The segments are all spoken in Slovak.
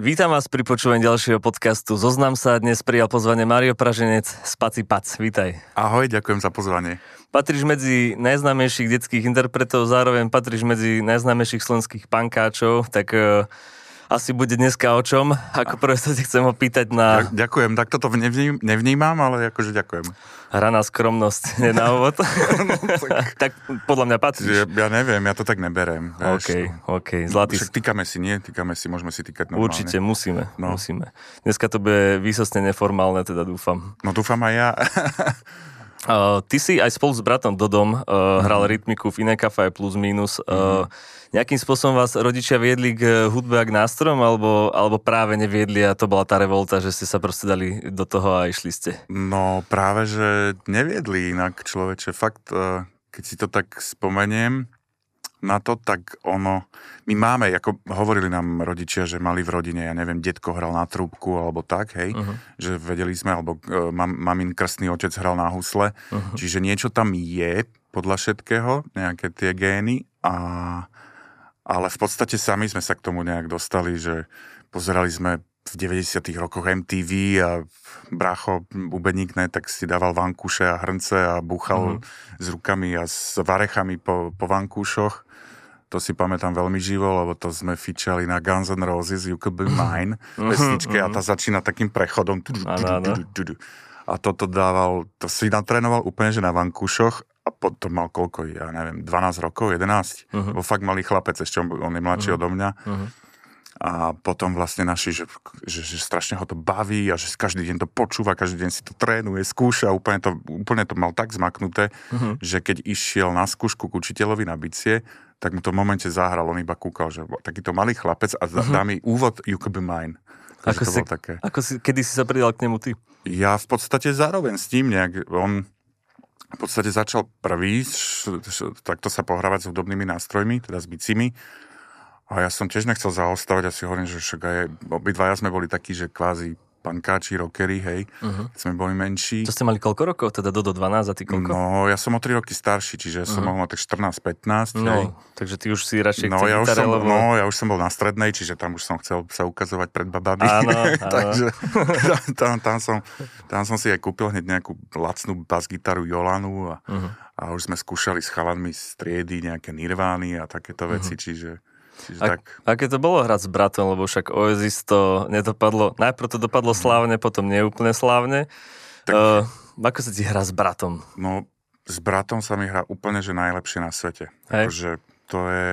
Vítam vás pri počúvaní ďalšieho podcastu. Zoznam sa dnes prijal pozvanie Mario Praženec z Paci Pac. Vítaj. Ahoj, ďakujem za pozvanie. Patríš medzi najznámejších detských interpretov, zároveň patríš medzi najznámejších slovenských pankáčov, tak uh, asi bude dneska o čom. Ako prvé sa ti chcem opýtať na... Ďakujem, tak toto nevním, nevnímam, ale akože ďakujem. Hraná skromnosť, nie na úvod. no, tak... tak podľa mňa patríš. Ja, ja neviem, ja to tak neberem. OK, OK, zlatý. Však týkame si, nie? Týkame si, môžeme si týkať normálne. Určite, musíme, no. musíme. Dneska to bude výsostne neformálne, teda dúfam. No dúfam aj ja. Uh, ty si aj spolu s bratom Dodom uh, mm-hmm. hral rytmiku v iné kafe plus minus. Uh, mm-hmm. Nejakým spôsobom vás rodičia viedli k hudbe a k nástrojom, alebo, alebo práve neviedli a to bola tá revolta, že ste sa proste dali do toho a išli ste? No práve, že neviedli inak človeče. Fakt, uh, keď si to tak spomeniem, na to, tak ono, my máme, ako hovorili nám rodičia, že mali v rodine, ja neviem, detko hral na trúbku alebo tak, hej, uh-huh. že vedeli sme, alebo uh, mam, mamin krstný otec hral na husle, uh-huh. čiže niečo tam je podľa všetkého, nejaké tie gény, a, ale v podstate sami sme sa k tomu nejak dostali, že pozerali sme v 90. rokoch MTV a bracho bubeník, ne, tak si dával vankúše a hrnce a búchal mm-hmm. s rukami a s varechami po, po vankúšoch to si pamätám veľmi živo, lebo to sme fičali na Guns N' Roses, You Could Be Mine, pesničke a tá začína takým prechodom. A toto dával, to si natrénoval úplne, že na vankúšoch a potom mal koľko, ja neviem, 12 rokov, 11, uh-huh. bo fakt malý chlapec, ešte on je mladší uh-huh. odo mňa. Uh-huh. A potom vlastne naši, že, že, že strašne ho to baví a že každý deň to počúva, každý deň si to trénuje, skúša, úplne to, úplne to mal tak zmaknuté, uh-huh. že keď išiel na skúšku k učiteľovi na bicie, tak mu to v momente zahral, on iba kúkal, že takýto malý chlapec a uh-huh. dá mi úvod You Could Be Mine. Ako to si, také. ako si, kedy si sa pridal k nemu ty? Ja v podstate zároveň s ním nejak, on v podstate začal prvý, takto sa pohrávať s hudobnými nástrojmi, teda s bicimi. A ja som tiež nechcel zaostávať, asi hovorím, že však aj obidvaja sme boli takí, že kvázi pankáči, rockery, hej, uh-huh. sme boli menší. To ste mali koľko rokov? Teda do, do 12 a ty koľko? No, ja som o 3 roky starší, čiže uh-huh. som mhm. mal tak 14-15. No, hej. takže ty už si radšej no, ja už som, lebo... No, ja už som bol na strednej, čiže tam už som chcel sa ukazovať pred babami. Áno, áno. takže tam, tam, som, tam som si aj kúpil hneď nejakú lacnú bas-gitaru Jolanu a, uh-huh. a už sme skúšali s chalanmi z triedy nejaké nirvány a takéto veci, uh-huh. čiže Čiže a, tak. Aké to bolo hrať s bratom, lebo však Oasis to nedopadlo, najprv to dopadlo slávne, potom neúplne slávne. Tak, uh, ako sa ti hrá s bratom? No, s bratom sa mi hrá úplne, že najlepšie na svete. Akože to je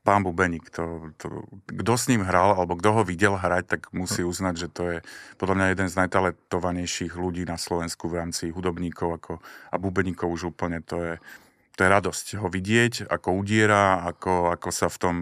pán Bubeník. To, to, kto s ním hral, alebo kto ho videl hrať, tak musí uznať, že to je podľa mňa jeden z najtalentovanejších ľudí na Slovensku v rámci hudobníkov ako, a Bubeníkov už úplne. To je, to je radosť ho vidieť, ako udiera, ako, ako sa v tom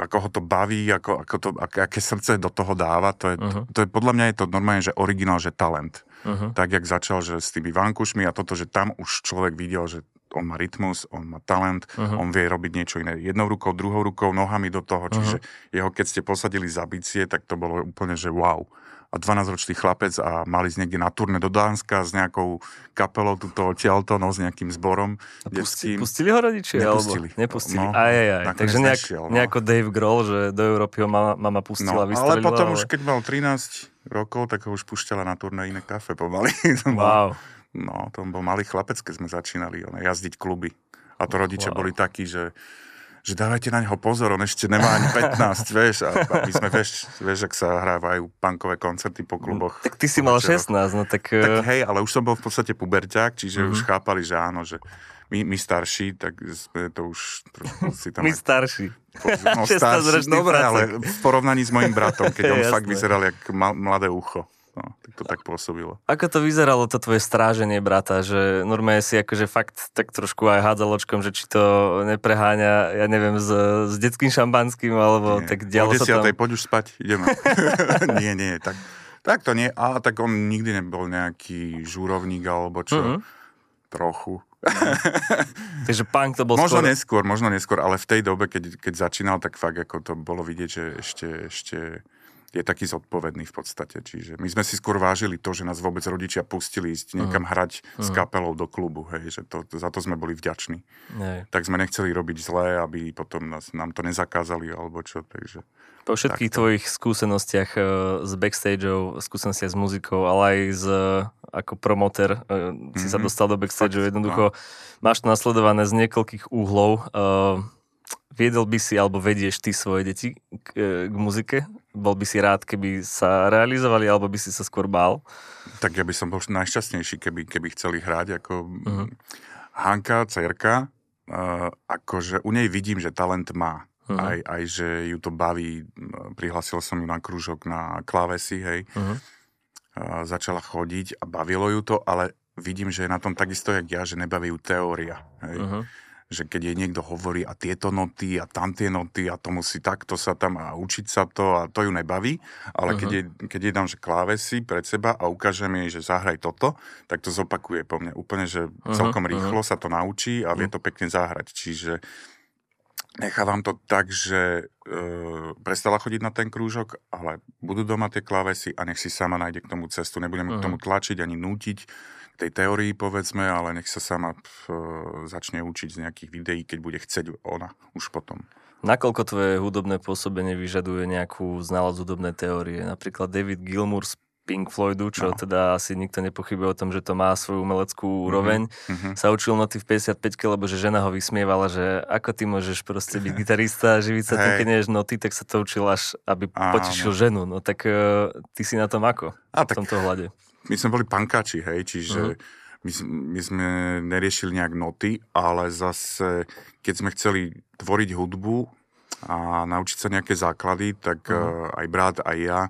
ako ho to baví, ako, ako to, aké srdce do toho dáva, to je, uh-huh. to je podľa mňa je to normálne, že originál, že talent. Uh-huh. Tak, jak začal, že s tými vankušmi a toto, že tam už človek videl, že on má rytmus, on má talent, uh-huh. on vie robiť niečo iné jednou rukou, druhou rukou, nohami do toho, čiže uh-huh. jeho keď ste posadili za bicie, tak to bolo úplne, že wow a 12-ročný chlapec a mali ísť niekde na turné do Dánska s nejakou kapelou tuto odtiaľto, no s nejakým zborom. A pusti, pustili ho rodičia? Nepustili. Alebo nepustili. No, aj, aj, aj. Takže nejak, nešiel, no. nejako Dave Grohl, že do Európy ho mama, mama pustila, no, Ale potom ale... už keď mal 13 rokov, tak ho už pušťala na turné iné kafe pomaly. wow. No, to bol malý chlapec, keď sme začínali one, jazdiť kluby. A to rodičia wow. boli takí, že že dávajte na neho pozor, on ešte nemá ani 15, vieš, a, a my sme, vieš, vieš, ak sa hrávajú punkové koncerty po kluboch. Tak ty si mal 16, no tak... Tak eh, hej, ale už som bol v podstate puberťák, čiže mm-hmm. už chápali, že áno, že my, my starší, tak sme to už si tam... my starší. No starší, dobre, ale v porovnaní s mojim bratom, keď on fakt vyzeral jak mladé ucho. No, tak to tak pôsobilo. Ako to vyzeralo, to tvoje stráženie brata, že normálne si akože fakt tak trošku aj hádzal očkom, že či to nepreháňa, ja neviem, s, s detským šampanským, alebo nie. tak dialo sa tam... poď už spať, ideme. nie, nie, tak, tak to nie, ale tak on nikdy nebol nejaký žúrovník, alebo čo, mm-hmm. trochu. Takže punk to bol Možno skôr... neskôr, možno neskôr, ale v tej dobe, keď, keď začínal, tak fakt ako to bolo vidieť, že ešte, ešte je taký zodpovedný v podstate. Čiže my sme si skôr vážili to, že nás vôbec rodičia pustili ísť niekam uh-huh. hrať uh-huh. s kapelou do klubu, hej, že to, za to sme boli vďační. Uh-huh. Tak sme nechceli robiť zlé, aby potom nás, nám to nezakázali alebo čo, takže... Po všetkých takto. tvojich skúsenostiach uh, s backstageou, skúsenostiach s muzikou, ale aj z, ako promoter uh, si mm-hmm. sa dostal do backstageou, jednoducho no. máš to nasledované z niekoľkých úhlov. Uh, viedol by si, alebo vedieš ty svoje deti k, k muzike? Bol by si rád, keby sa realizovali, alebo by si sa skôr bál? Tak ja by som bol najšťastnejší, keby, keby chceli hrať. Ako uh-huh. Hanka, cerka, uh, akože u nej vidím, že talent má. Uh-huh. Aj, aj, že ju to baví. Prihlasil som ju na krúžok na klávesy, hej. Uh-huh. Uh, začala chodiť a bavilo ju to, ale vidím, že je na tom takisto, jak ja, že nebaví ju teória. Hej. Uh-huh že keď jej niekto hovorí a tieto noty a tam tie noty a to musí takto sa tam a učiť sa to a to ju nebaví, ale uh-huh. keď, jej, keď jej dám, že klávesy pred seba a ukážem jej, že zahraj toto, tak to zopakuje po mne úplne, že uh-huh. celkom rýchlo uh-huh. sa to naučí a vie to pekne zahrať. Čiže nechávam to tak, že e, prestala chodiť na ten krúžok, ale budú doma tie klávesy a nech si sama nájde k tomu cestu. Nebudem uh-huh. k tomu tlačiť ani nútiť tej teórii, povedzme, ale nech sa sama p- začne učiť z nejakých videí, keď bude chceť ona už potom. Nakoľko tvoje hudobné pôsobenie vyžaduje nejakú znalosť hudobnej teórie? Napríklad David Gilmour z Pink Floydu, čo no. teda asi nikto nepochybuje o tom, že to má svoju umeleckú mhm, úroveň, mm-hmm. sa učil noty v 55 lebo že žena ho vysmievala, že ako ty môžeš proste byť gitarista a živiť sa tým, keď noty, tak sa to učil až, aby potešil ženu. No tak uh, ty si na tom ako? A, v tomto hľade my sme boli pankáči, hej, čiže uh-huh. my, my sme neriešili nejak noty, ale zase, keď sme chceli tvoriť hudbu a naučiť sa nejaké základy, tak uh-huh. aj brat, aj ja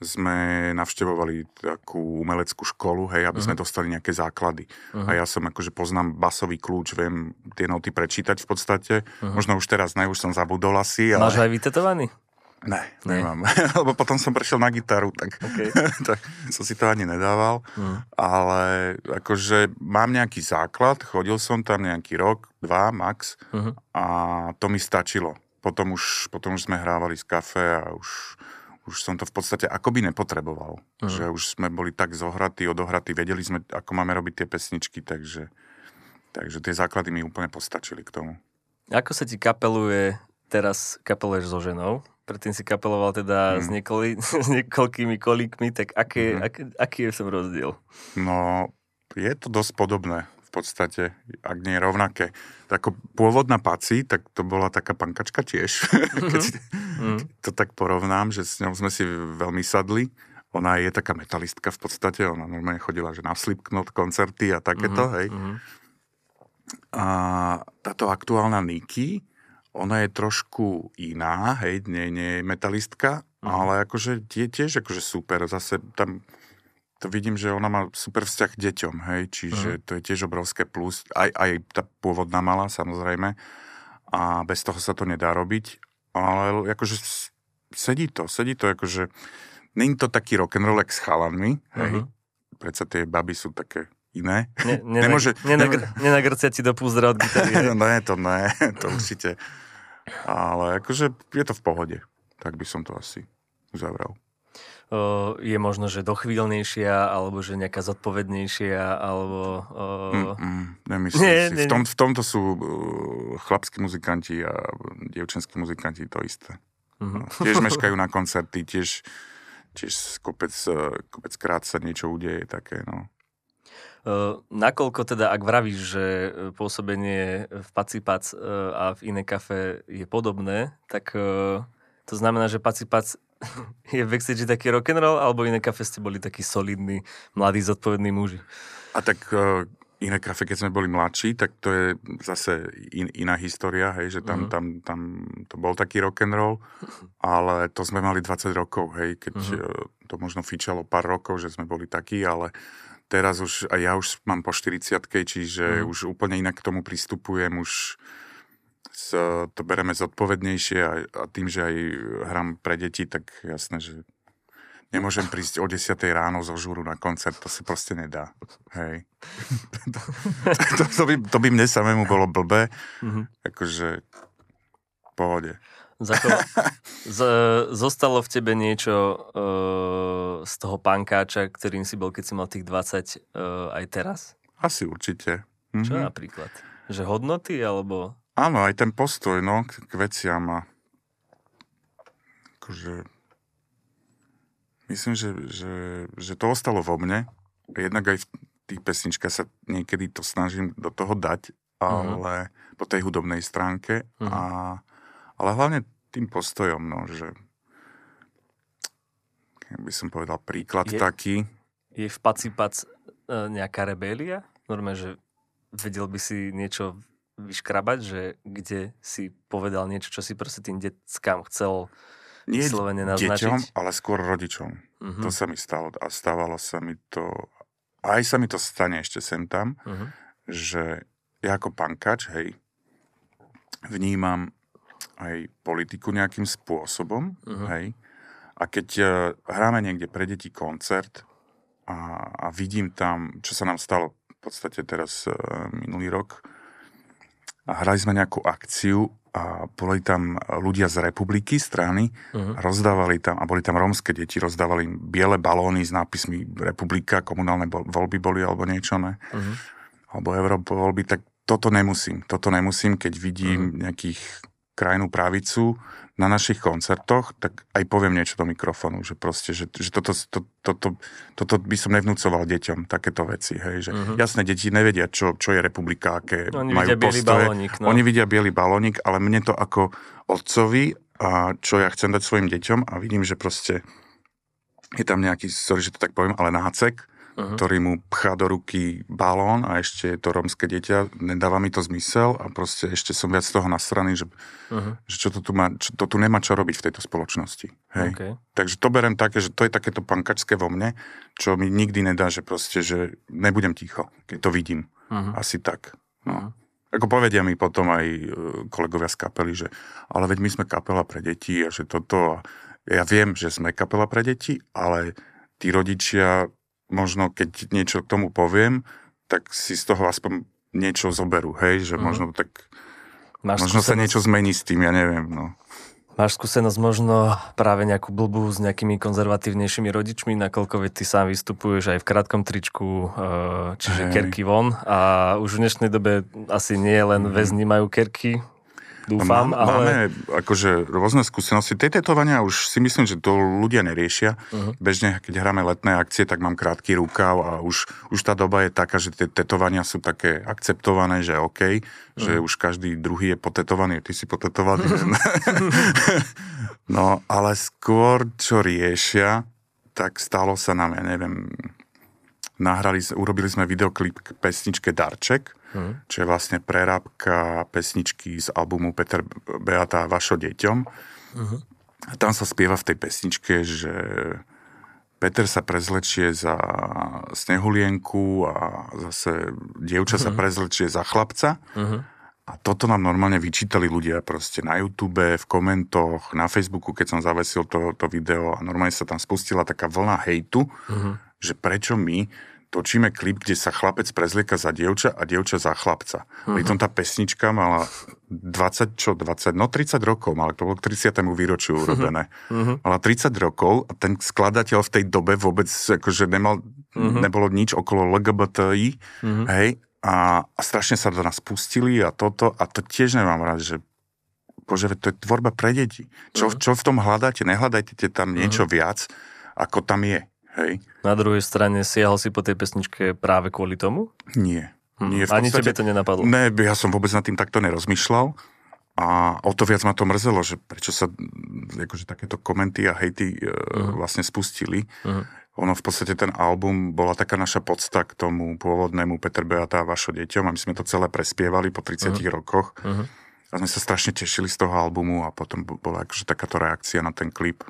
sme navštevovali takú umeleckú školu, hej, aby uh-huh. sme dostali nejaké základy. Uh-huh. A ja som akože poznám basový kľúč, viem tie noty prečítať v podstate. Uh-huh. Možno už teraz ne, už som zabudol asi. Ale... Máš aj vytetovaný? Ne, ne, nemám. Lebo potom som prešiel na gitaru, tak, okay. tak som si to ani nedával. Mm. Ale akože mám nejaký základ, chodil som tam nejaký rok, dva max mm-hmm. a to mi stačilo. Potom už, potom už sme hrávali z kafe a už, už som to v podstate akoby nepotreboval. Mm. Že už sme boli tak zohratí, odohratí, vedeli sme, ako máme robiť tie pesničky, takže, takže tie základy mi úplne postačili k tomu. Ako sa ti kapeluje, teraz kapeluješ so ženou? Predtým si kapeloval teda mm. s, niekoľ, s niekoľkými kolíkmi, tak aké, mm. aký, aký je v tom rozdiel? No, je to dosť podobné v podstate, ak nie rovnaké. Ako pôvodná Paci, tak to bola taká pankačka tiež, mm-hmm. keď mm. to tak porovnám, že s ňou sme si veľmi sadli. Ona je taká metalistka v podstate, ona normálne chodila že na Slipknot koncerty a takéto, mm-hmm. hej. Mm-hmm. A táto aktuálna Niky, ona je trošku iná, hej, nie, nie je metalistka, mm. ale akože je tiež akože super. Zase tam to vidím, že ona má super vzťah k deťom, hej, čiže mm. to je tiež obrovské plus. Aj, aj tá pôvodná mala, samozrejme. A bez toho sa to nedá robiť. Ale akože sedí to, sedí to akože... Není to taký rock'n'roll s chalanmi, hej. Mm-hmm. Predsa tie baby sú také iné. Ne, nenag- Nemôže, nenag- nenagrcia ti do púzdra od gitary. no ne, to ne, to určite. Ale akože je to v pohode. Tak by som to asi uzavrel. Uh, je možno, že dochvíľnejšia, alebo že nejaká zodpovednejšia, alebo... Uh... Mm, mm, nemyslím nie, si. Nie, v, tom, v tomto sú uh, chlapskí muzikanti a dievčenskí muzikanti to isté. Uh-huh. Tiež meškajú na koncerty, tiež, tiež kopec, kopec krát sa niečo udeje také, no. Uh, nakoľko teda, ak vravíš, že e, pôsobenie v Pacipac uh, a v iné kafe je podobné, tak to znamená, že Pacipac je v backstage taký rock'n'roll, alebo iné kafe ste boli takí solidní, mladí, zodpovední muži? A tak iné kafe, keď sme boli mladší, tak to je zase in, iná história, hej, že tam, uh-huh. tam, tam to bol taký rock'n'roll, ale to sme mali 20 rokov, hej, keď uh-huh. to možno fičalo pár rokov, že sme boli takí, ale teraz už, a ja už mám po 40 čiže mm. už úplne inak k tomu pristupujem, už s, to bereme zodpovednejšie a, a tým, že aj hram pre deti, tak jasné, že nemôžem prísť o 10 ráno zo žúru na koncert, to si proste nedá. Hej. to, to, to, by, to by mne samému bolo blbé. Mm-hmm. Akože v pohode. Zako- z, zostalo v tebe niečo uh, z toho pankáča, ktorým si bol, keď si mal tých 20 uh, aj teraz? Asi určite. Čo napríklad? Že hodnoty, alebo... Áno, aj ten postoj, no, k, k veciam a akože myslím, že, že, že to ostalo vo mne. Jednak aj v tých pesničkách sa niekedy to snažím do toho dať, ale uh-huh. po tej hudobnej stránke. Uh-huh. A, ale hlavne tým postojom, no, že by som povedal príklad je, taký. Je v Pacipac e, nejaká rebélia? Normálne, že vedel by si niečo vyškrabať, že kde si povedal niečo, čo si proste tým deckám chcel Nie vyslovene naznačiť? deťom, ale skôr rodičom. Uh-huh. To sa mi stalo a stávalo sa mi to, aj sa mi to stane ešte sem tam, uh-huh. že ja ako pankač, hej, vnímam aj politiku nejakým spôsobom, uh-huh. hej, a keď uh, hráme niekde pre deti koncert a, a vidím tam, čo sa nám stalo v podstate teraz uh, minulý rok, a hrali sme nejakú akciu a boli tam ľudia z republiky, strany, uh-huh. rozdávali tam, a boli tam rómske deti, rozdávali im biele balóny s nápismi republika, komunálne voľby boli alebo niečo, ne? Uh-huh. Alebo Európa voľby, tak toto nemusím. Toto nemusím, keď vidím uh-huh. nejakých krajnú pravicu, na našich koncertoch, tak aj poviem niečo do mikrofónu, že proste, že, že toto, to, to, to, toto by som nevnúcoval deťom, takéto veci, hej, že uh-huh. jasné, deti nevedia, čo, čo je republika, aké Oni majú vidia postoje. Balónik, no. Oni vidia biely balónik, ale mne to ako otcovi a čo ja chcem dať svojim deťom a vidím, že proste je tam nejaký, sorry, že to tak poviem, ale nácek, uh-huh. ktorý mu pchá do ruky balón a ešte je to romské dieťa, nedáva mi to zmysel a proste ešte som viac z toho nasraný, že, uh-huh. že čo to tu, má, čo, to tu nemá čo robiť v tejto spoločnosti. Hej? Okay. Takže to berem také, že to je takéto pankačské vo mne, čo mi nikdy nedá, že proste, že nebudem ticho, keď to vidím. Uh-huh. Asi tak. No. Uh-huh. Ako povedia mi potom aj e, kolegovia z kapely, že ale veď my sme kapela pre deti a že toto... A ja viem, že sme kapela pre deti, ale tí rodičia možno keď niečo k tomu poviem, tak si z toho aspoň niečo zoberú, hej, že mm. možno tak, Máš možno skúsenosť... sa niečo zmení s tým, ja neviem, no. Máš skúsenosť možno práve nejakú blbú s nejakými konzervatívnejšími rodičmi, nakoľko ty sám vystupuješ aj v krátkom tričku, eh, čiže Hej. kerky von a už v dnešnej dobe asi nie len mhm. väzni majú kerky, dúfam. Má, ale... Máme akože rôzne skúsenosti. Tie tetovania už si myslím, že to ľudia neriešia. Uh-huh. Bežne, keď hráme letné akcie, tak mám krátky rukav a už, už tá doba je taká, že tie tetovania sú také akceptované, že OK, uh-huh. že už každý druhý je potetovaný, ty si potetovaný. no, ale skôr, čo riešia, tak stalo sa nám, ja neviem, nahrali, urobili sme videoklip k pesničke Darček, mm. čo je vlastne prerábka pesničky z albumu Peter Beata Vašo deťom. Mm. A tam sa spieva v tej pesničke, že Peter sa prezlečie za snehulienku a zase dievča mm. sa mhm. prezlečie za chlapca. Mm. A toto nám normálne vyčítali ľudia proste na YouTube, v komentoch, na Facebooku, keď som zavesil to, to video a normálne sa tam spustila taká vlna hejtu, mm-hmm. že prečo my točíme klip, kde sa chlapec prezlieka za dievča a dievča za chlapca. Uh-huh. Pritom tá pesnička mala 20, čo 20, no 30 rokov, mala to bolo k 30. výročiu mhm. urobené. Uh-huh. Mala 30 rokov a ten skladateľ v tej dobe vôbec akože nemal, uh-huh. nebolo nič okolo LGBTI, uh-huh. hej, a, a strašne sa do nás pustili a toto, a to tiež nemám rád, že bože, to je tvorba pre deti. Čo, uh-huh. čo v tom hľadáte? Nehľadajte tam niečo uh-huh. viac, ako tam je. Hej. Na druhej strane siahol si po tej pesničke práve kvôli tomu? Nie. Hm. Nie v Ani podstate, tebe to nenapadlo? Ne, ja som vôbec nad tým takto nerozmýšľal. A o to viac ma to mrzelo, že prečo sa akože takéto komenty a hejty uh-huh. vlastne spustili. Uh-huh. Ono v podstate ten album bola taká naša podsta k tomu pôvodnému Peter Beata a Vašo deťom a my sme to celé prespievali po 30 uh-huh. rokoch. Uh-huh. A sme sa strašne tešili z toho albumu a potom bola akože takáto reakcia na ten klip.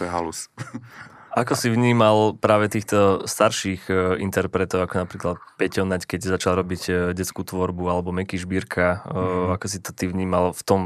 To je halus. Ako si vnímal práve týchto starších e, interpretov, ako napríklad Peťo Naď, keď začal robiť e, detskú tvorbu, alebo Meky Žbírka, mm. ako si to ty vnímal v tom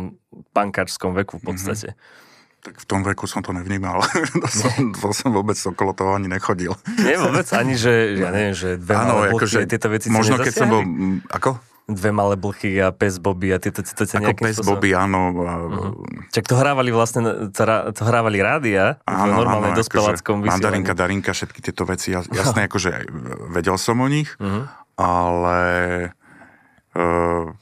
pankačskom veku v podstate? Mm-hmm. Tak v tom veku som to nevnímal. to, som, to som vôbec okolo toho ani nechodil. Nie vôbec? Ani, že, ja neviem, že dve Áno, akože, tieto veci Možno keď som bol... Ako? Dve malé blchy a pes Bobby a tieto to, to, Ako pes spôsobom... Bobby, áno. Uh-huh. Čak to hrávali vlastne, to, to hrávali rádia áno, v normálnej áno, dospeláckom akože Mandarinka, Darinka, všetky tieto veci, jasné, akože vedel som o nich, uh-huh. ale uh,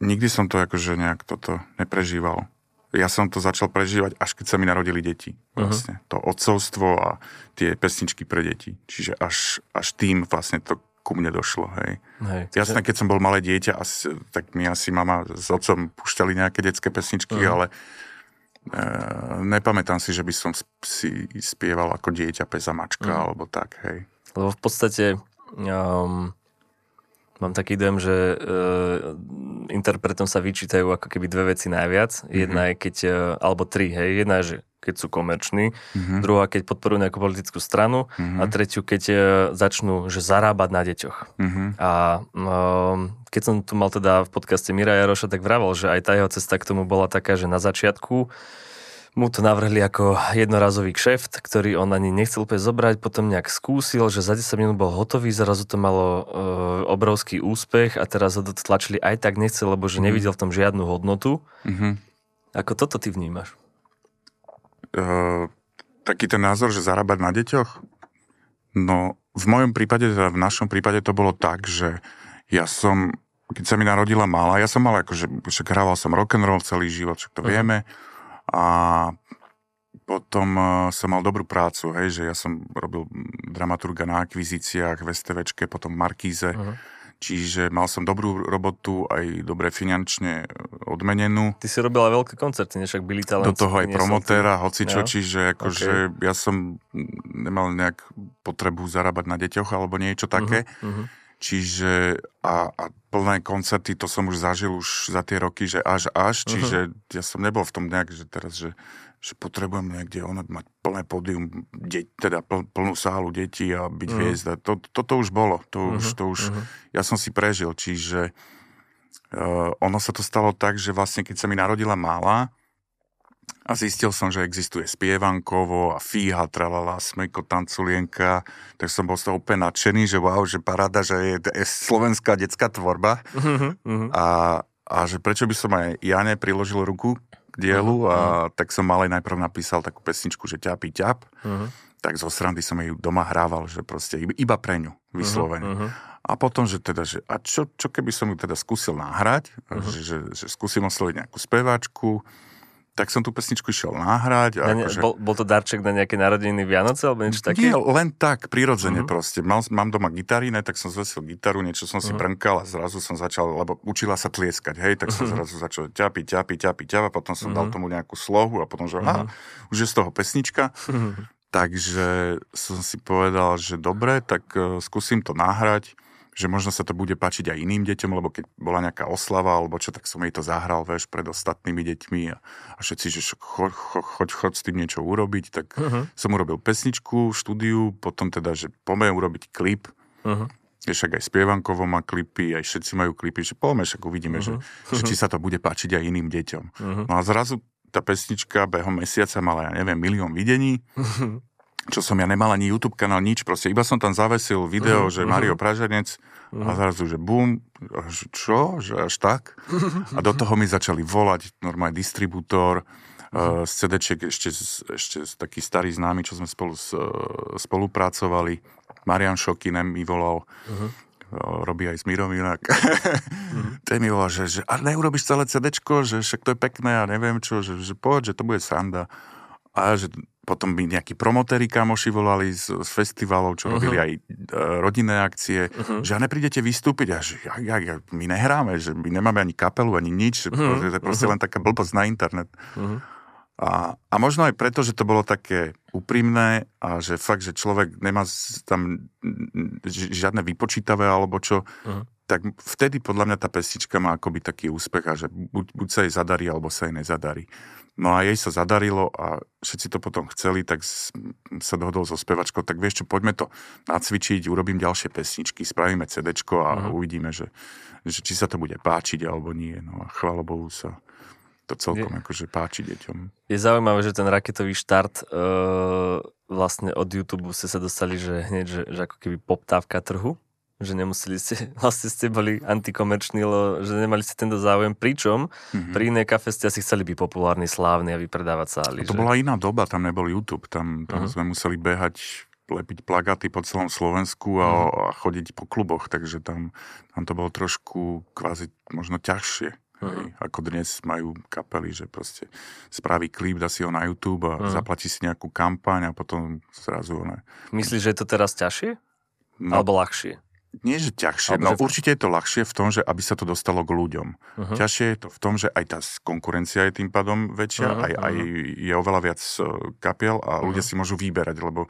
nikdy som to akože nejak toto neprežíval. Ja som to začal prežívať, až keď sa mi narodili deti. Vlastne. Uh-huh. To odcovstvo a tie pesničky pre deti. Čiže až, až tým vlastne to ku mne došlo, hej. hej Jasné, keď som bol malé dieťa, asi, tak mi asi mama s otcom pušťali nejaké detské pesničky, uh-huh. ale e, nepamätám si, že by som si spieval ako dieťa pesa mačka, uh-huh. alebo tak, hej. Lebo v podstate um, mám taký dojem, že uh, interpretom sa vyčítajú ako keby dve veci najviac. Jedna mm-hmm. je keď, uh, alebo tri, hej. Jedna je, že keď sú komerční, mm-hmm. druhá, keď podporujú nejakú politickú stranu mm-hmm. a tretiu, keď uh, začnú že zarábať na deťoch. Mm-hmm. A um, keď som tu mal teda v podcaste Mira Jaroša, tak vravel, že aj tá jeho cesta k tomu bola taká, že na začiatku mu to navrhli ako jednorazový kšeft, ktorý on ani nechcel úplne zobrať, potom nejak skúsil, že za 10 minút bol hotový, zrazu to malo uh, obrovský úspech a teraz ho tlačili aj tak nechcel, lebo že mm-hmm. nevidel v tom žiadnu hodnotu. Mm-hmm. Ako toto ty vnímaš? Uh, taký ten názor, že zarábať na deťoch? No, v mojom prípade, teda v našom prípade to bolo tak, že ja som, keď sa mi narodila malá, ja som mal akože, však hrával som rock'n'roll celý život, však to uh-huh. vieme, a potom e, som mal dobrú prácu, hej, že ja som robil dramaturga na akvizíciách v STVčke, potom v Markíze. Uh-huh. Čiže mal som dobrú robotu, aj dobre finančne e, odmenenú. Ty si robil aj veľké koncerty, než ak byli talent. Do toho aj promotéra, hocičo, ja? čiže akože okay. ja som nemal nejak potrebu zarábať na deťoch alebo niečo také. Uh-huh, uh-huh. Čiže a, a plné koncerty, to som už zažil už za tie roky, že až až, uh-huh. čiže ja som nebol v tom nejak, že teraz, že, že potrebujem niekde ono, mať plné pódium, de, teda pl, plnú sálu detí a byť uh-huh. hviezda. To, toto už bolo, to uh-huh. už, to už uh-huh. ja som si prežil, čiže uh, ono sa to stalo tak, že vlastne keď sa mi narodila mála, a zistil som, že existuje spievankovo a fíha, tralala, smejko, tanculienka, tak som bol z toho úplne nadšený, že wow, že paráda, že je, je slovenská detská tvorba uh-huh. a, a že prečo by som aj ja nepriložil ruku dielu uh-huh. a tak som malej najprv napísal takú pesničku, že ťapí ťap, uh-huh. tak zo srandy som ju doma hrával, že proste iba pre ňu vyslovene. Uh-huh. A potom, že teda, že a čo, čo keby som ju teda skúsil nahrať, uh-huh. že, že, že skúsim osloviť nejakú speváčku, tak som tú pesničku išiel nahrať. A ne, akože... bol, bol to darček na nejaké narodeniny Vianoce alebo niečo také? Nie, len tak, prirodzene uh-huh. proste. Mal, mám doma gitaríne, tak som zvesil gitaru, niečo som si uh-huh. brnkal a zrazu som začal, lebo učila sa tlieskať, hej, tak som uh-huh. zrazu začal ťapiť, ťapiť, ťapiť, ťapiť, potom som uh-huh. dal tomu nejakú slohu a potom, že uh-huh. aha, už je z toho pesnička. Uh-huh. Takže som si povedal, že dobre, tak uh, skúsim to nahrať že možno sa to bude páčiť aj iným deťom, lebo keď bola nejaká oslava alebo čo, tak som jej to zahral, vieš, pred ostatnými deťmi a, a všetci, že choď, choď, choď s tým niečo urobiť, tak uh-huh. som urobil pesničku, štúdiu, potom teda, že poďme urobiť klip, uh-huh. však aj Spievankovo má klipy, aj všetci majú klipy, že poďme, však uvidíme, uh-huh. že, že či sa to bude páčiť aj iným deťom. Uh-huh. No a zrazu tá pesnička behom mesiaca mala, ja neviem, milión videní. Uh-huh čo som ja nemal ani YouTube kanál, nič, proste iba som tam zavesil video, uh-huh, že Mario Praženec uh-huh. a zrazu, že bum, čo, že až tak. A do toho mi začali volať normálny distribútor, uh, z CD ešte, ešte taký starý známy, čo sme spolu uh, spolupracovali. Marian Šokinem mi volal, uh-huh. robí aj s Mirom inak. uh-huh. Ten mi volal, že, že a neurobiš celé CD, že však to je pekné a neviem čo, že, že poď, že to bude sranda. A že potom by nejakí promotéri kamoši volali z, z festivalov, čo uh-huh. robili aj e, rodinné akcie, uh-huh. že a neprídete vystúpiť a že ja, ja, ja, my nehráme, že my nemáme ani kapelu, ani nič, uh-huh. to je proste uh-huh. len taká blbosť na internet. Uh-huh. A, a možno aj preto, že to bolo také úprimné a že fakt, že človek nemá tam žiadne vypočítavé alebo čo, uh-huh. tak vtedy podľa mňa tá pesička má akoby taký úspech a že buď, buď sa jej zadarí, alebo sa jej nezadarí. No a jej sa zadarilo a všetci to potom chceli, tak sa dohodol so spevačkou, tak vieš čo, poďme to nacvičiť, urobím ďalšie pesničky, spravíme CD a uh-huh. uvidíme, že, že či sa to bude páčiť alebo nie. No a chvála Bohu sa to celkom je, akože páči deťom. Je zaujímavé, že ten raketový štart uh, vlastne od YouTube ste sa dostali, že hneď, že, že ako keby poptávka trhu že nemuseli ste, vlastne ste boli antikomerční, lebo že nemali ste tento záujem, pričom mm-hmm. pri inej kafe ste asi chceli byť populárny, slávny a vypredávať sály. To že? bola iná doba, tam nebol YouTube, tam, tam mm-hmm. sme museli behať lepiť plagáty po celom Slovensku a, mm. a chodiť po kluboch, takže tam, tam to bolo trošku kvázi možno ťažšie. Mm. Hej, ako dnes majú kapely, že proste spraví klip, dá si ho na YouTube a mm. zaplatí si nejakú kampaň a potom zrazu ne. Myslíš, že je to teraz ťažšie? No, Alebo ľahšie? Nie, že ťažšie. no že... určite je to ľahšie v tom, že aby sa to dostalo k ľuďom. Uh-huh. Ťažšie je to v tom, že aj tá konkurencia je tým pádom väčšia, uh-huh. aj, aj je oveľa viac e, kapiel a uh-huh. ľudia si môžu vyberať, lebo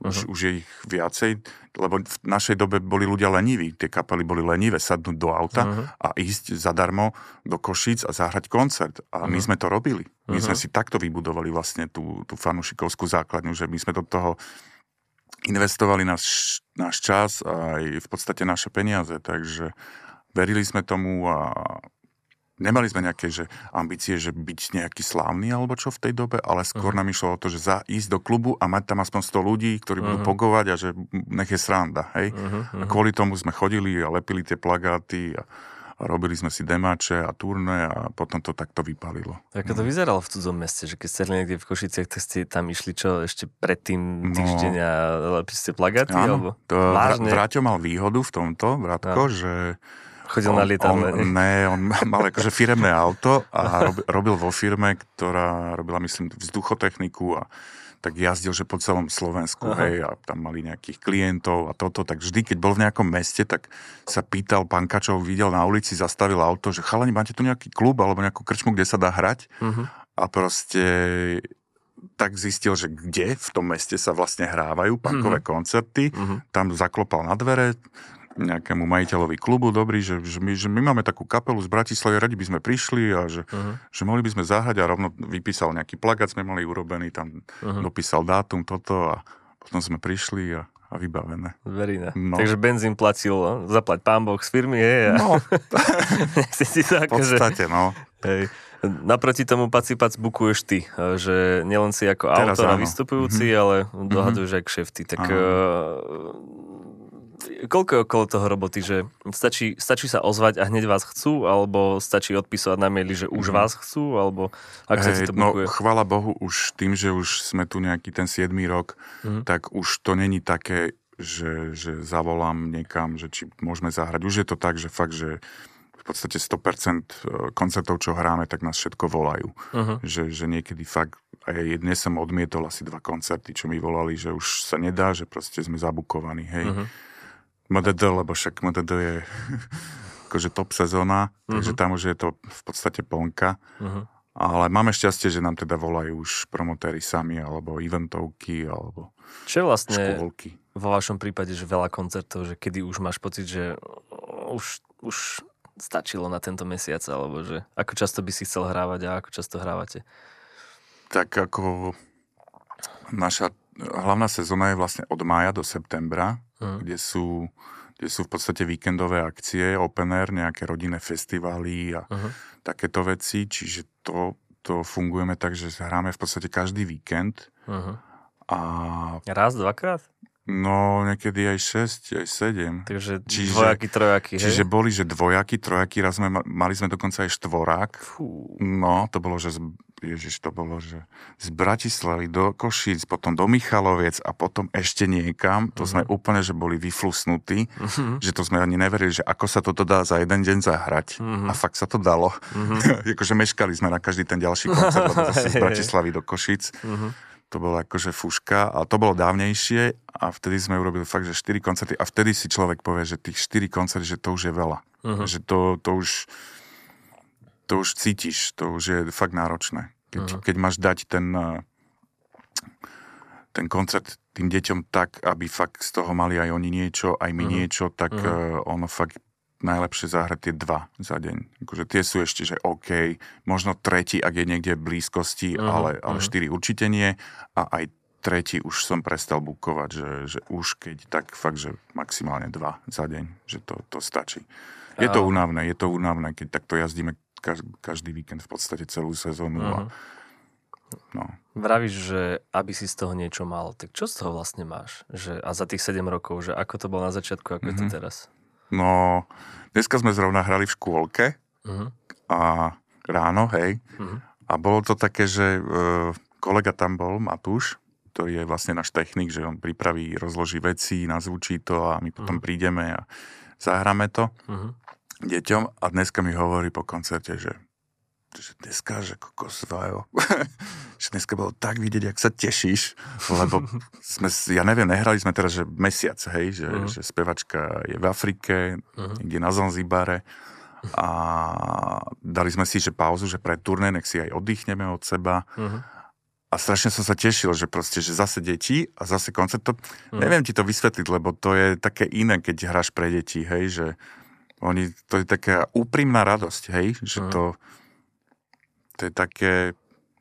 už, uh-huh. už je ich viacej, lebo v našej dobe boli ľudia leniví. Tie kapely boli lenivé sadnúť do auta uh-huh. a ísť zadarmo do Košíc a zahrať koncert. A uh-huh. my sme to robili. My uh-huh. sme si takto vybudovali vlastne tú, tú fanušikovskú základňu, že my sme do toho investovali náš, náš čas a aj v podstate naše peniaze, takže verili sme tomu a nemali sme nejaké že ambície, že byť nejaký slávny alebo čo v tej dobe, ale skôr uh-huh. nám išlo o to, že za, ísť do klubu a mať tam aspoň 100 ľudí, ktorí uh-huh. budú mhm. pogovať a že nech je sranda, hej. Uh-huh. A kvôli tomu sme chodili a lepili tie plagáty a a robili sme si demáče a turné a potom to takto vypalilo. Ako to vyzeralo v cudzom meste, že keď ste niekde v Košiciach, tak ste tam išli čo ešte predtým no. týždeň a lepili ste plagáty? Áno, alebo... to Vážne? Vráťo mal výhodu v tomto, Vratko, no. že Chodil on, na lietadle. On, ne, on mal akože firemné auto a robil vo firme, ktorá robila, myslím, vzduchotechniku a tak jazdil, že po celom Slovensku, Aha. hej, a tam mali nejakých klientov a toto, tak vždy, keď bol v nejakom meste, tak sa pýtal pankačov, videl na ulici, zastavil auto, že chalani, máte tu nejaký klub alebo nejakú krčmu, kde sa dá hrať? Uh-huh. A proste tak zistil, že kde v tom meste sa vlastne hrávajú punkové uh-huh. koncerty. Uh-huh. Tam zaklopal na dvere, nejakému majiteľovi klubu, dobrý, že, že, my, že my máme takú kapelu z Bratislavy, radi by sme prišli a že, uh-huh. že mohli by sme zahrať a rovno vypísal nejaký plagát, sme mali urobený, tam uh-huh. dopísal dátum, toto a potom sme prišli a, a vybavené. Verina. No. Takže benzín platil, no? zaplať pán Boh z firmy, je. A... No. si to ako, v podstate, že... no. Hej. Naproti tomu Paci Pac bukuješ ty, že nielen si ako Teraz autor a vystupujúci, mm-hmm. ale dohaduješ mm-hmm. aj kšefty. Tak uh, koľko je okolo toho roboty, že stačí, stačí sa ozvať a hneď vás chcú, alebo stačí odpísať na maili, že už mm. vás chcú, alebo ak sa to No, chvala Bohu, už tým, že už sme tu nejaký ten 7 rok, mm. tak už to není také, že, že zavolám niekam, že či môžeme zahrať. Už je to tak, že fakt, že v podstate 100% e, koncertov, čo hráme, tak nás všetko volajú. Uh-huh. Že, že niekedy fakt, aj dnes som odmietol asi dva koncerty, čo mi volali, že už sa nedá, že proste sme zabukovaní, hej. Uh-huh. MDD, lebo však MDD je akože top sezóna, uh-huh. takže tam už je to v podstate plnka. Uh-huh. Ale máme šťastie, že nám teda volajú už promotéry sami, alebo eventovky, alebo Čo vlastne škôlky. vo vašom prípade, že veľa koncertov, že kedy už máš pocit, že už, už stačilo na tento mesiac, alebo že ako často by si chcel hrávať a ako často hrávate? Tak ako naša hlavná sezóna je vlastne od mája do septembra uh-huh. kde, sú, kde sú v podstate víkendové akcie, open air, nejaké rodinné festivály a uh-huh. takéto veci, čiže to, to fungujeme tak, že hráme v podstate každý víkend. Uh-huh. A... Raz, dvakrát? No, niekedy aj 6, aj 7. Takže čiže, dvojaký, trojaký, hej? Čiže boli, že dvojaký, trojaký, raz sme mali sme dokonca aj štvorák. Fú. No, to bolo, že z, ježiš, to bolo, že z Bratislavy do Košíc, potom do Michaloviec a potom ešte niekam. To uh-huh. sme úplne, že boli vyflusnutí, uh-huh. že to sme ani neverili, že ako sa toto dá za jeden deň zahrať. Uh-huh. A fakt sa to dalo. Uh-huh. akože meškali sme na každý ten ďalší koncert, lebo zase z Bratislavy do Košíc. Uh-huh to bolo akože fuška a to bolo dávnejšie a vtedy sme urobili fakt, že 4 koncerty a vtedy si človek povie, že tých 4 koncerty, že to už je veľa. Uh-huh. Že to, to už to už cítiš, to už je fakt náročné. Keď, uh-huh. keď máš dať ten ten koncert tým deťom tak, aby fakt z toho mali aj oni niečo, aj my uh-huh. niečo, tak uh-huh. ono fakt najlepšie zahrať tie dva za deň. Akože tie sú ešte, že OK, možno tretí, ak je niekde v blízkosti, uh-huh, ale, ale uh-huh. štyri určite nie. A aj tretí už som prestal bukovať, že, že už keď, tak fakt, že maximálne dva za deň, že to, to stačí. Je to únavné, je to únavné, keď takto jazdíme každý víkend v podstate celú sezónu. Uh-huh. A, No. Vravíš, že aby si z toho niečo mal, tak čo z toho vlastne máš? Že, a za tých 7 rokov, že ako to bolo na začiatku, ako mm-hmm. je to Mhm. teraz? no, dneska sme zrovna hrali v škôlke Mhm. a ráno, hej. Mhm. A bolo to také, že e, kolega tam bol, Matúš, ktorý je vlastne náš technik, že on pripraví, rozloží veci, nazvučí to a my potom Mhm. prídeme a zahráme to Mhm. Deťom a dneska mi hovorí po koncerte, že, že dneska, že kokos, že dneska bolo tak vidieť, jak sa tešíš, lebo sme, ja neviem, nehrali sme teraz, že mesiac, hej, že, Mhm. že spevačka je v Afrike, Mhm. niekde na Zanzibare a dali sme si, že pauzu, že pre turné, nech si aj oddychneme od seba Mhm. a strašne som sa tešil, že proste, že zase deti a zase koncert, to, Mhm. neviem ti to vysvetliť, lebo to je také iné, keď hráš pre deti, hej, že oni, to je taká úprimná radosť, hej, že Mhm. to, to je také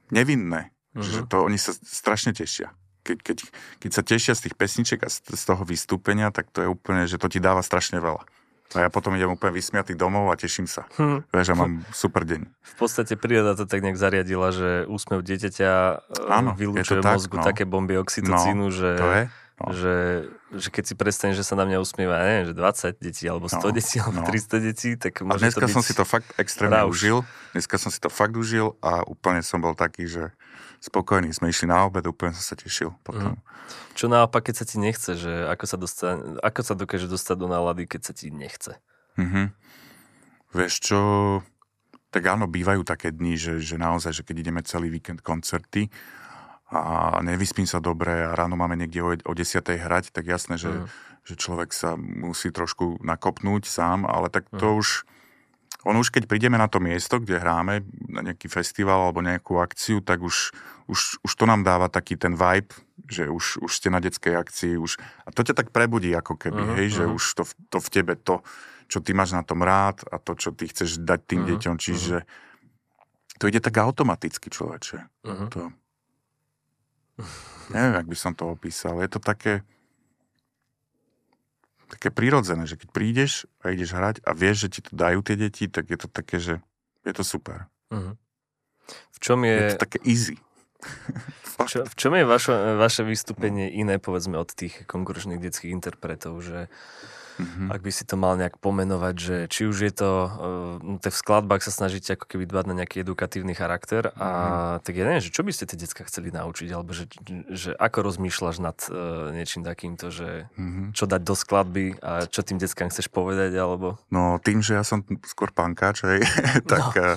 nevinné, Mhm. že to oni sa strašne tešia. Keď, keď, keď sa tešia z tých pesniček a z, z toho vystúpenia, tak to je úplne, že to ti dáva strašne veľa. A ja potom idem úplne vysmiatý domov a teším sa. Hm. Vieš, že mám super deň. V podstate príroda to tak nejak zariadila, že úsmev dieťaťa Áno, Áno, je vylúčuje tak, mozgu no. také bomby oxytocínu, že, To je? No. že, že keď si predstavíš, že sa na mňa usmieva, ja neviem, že 20 detí, alebo 100 No, detí, alebo no. 300 detí, tak A môže dneska to byť... som si to fakt extrémne rauš. užil. Dneska som si to fakt užil a úplne som bol taký, že spokojný. Sme išli na obed, úplne som sa tešil potom. Mhm. Čo naopak, keď sa ti nechce, že ako sa, dostane, ako sa dokáže dostať do nálady, keď sa ti nechce? Mhm. Vieš čo, tak áno, bývajú také dni, že, že naozaj, že keď ideme celý víkend koncerty a nevyspím sa dobre a ráno máme niekde o, o 10. hrať, tak jasné, že, Mhm. že človek sa musí trošku nakopnúť sám, ale tak to Mhm. už... On už keď prídeme na to miesto, kde hráme, na nejaký festival alebo nejakú akciu, tak už, už, už to nám dáva taký ten vibe, že už, už ste na detskej akcii, už, a to ťa tak prebudí ako keby, Mhm, hej, že mhm. už to, to v tebe, to, čo ty máš na tom rád a to, čo ty chceš dať tým Mhm, deťom, čiže to ide tak automaticky, človeče. Mhm. To, neviem, jak by som to opísal. Je to také také prirodzené, že keď prídeš a ideš hrať a vieš, že ti to dajú tie deti, tak je to také, že je to super. Mhm. V čom Je je, to také easy. čo, v čom je vaše, vaše vystúpenie iné, povedzme, od tých konkurenčných detských interpretov, že Mhm. ak by si to mal nejak pomenovať, že či už je to, uh, no tak v skladbách sa snažíte ako keby dbať na nejaký edukatívny charakter a Mhm. tak ja neviem, že čo by ste tie decka chceli naučiť, alebo že, že ako rozmýšľaš nad uh, niečím takýmto, že Mhm. čo dať do skladby a čo tým deckám chceš povedať, alebo... No tým, že ja som skôr pankáč, hej, tak no.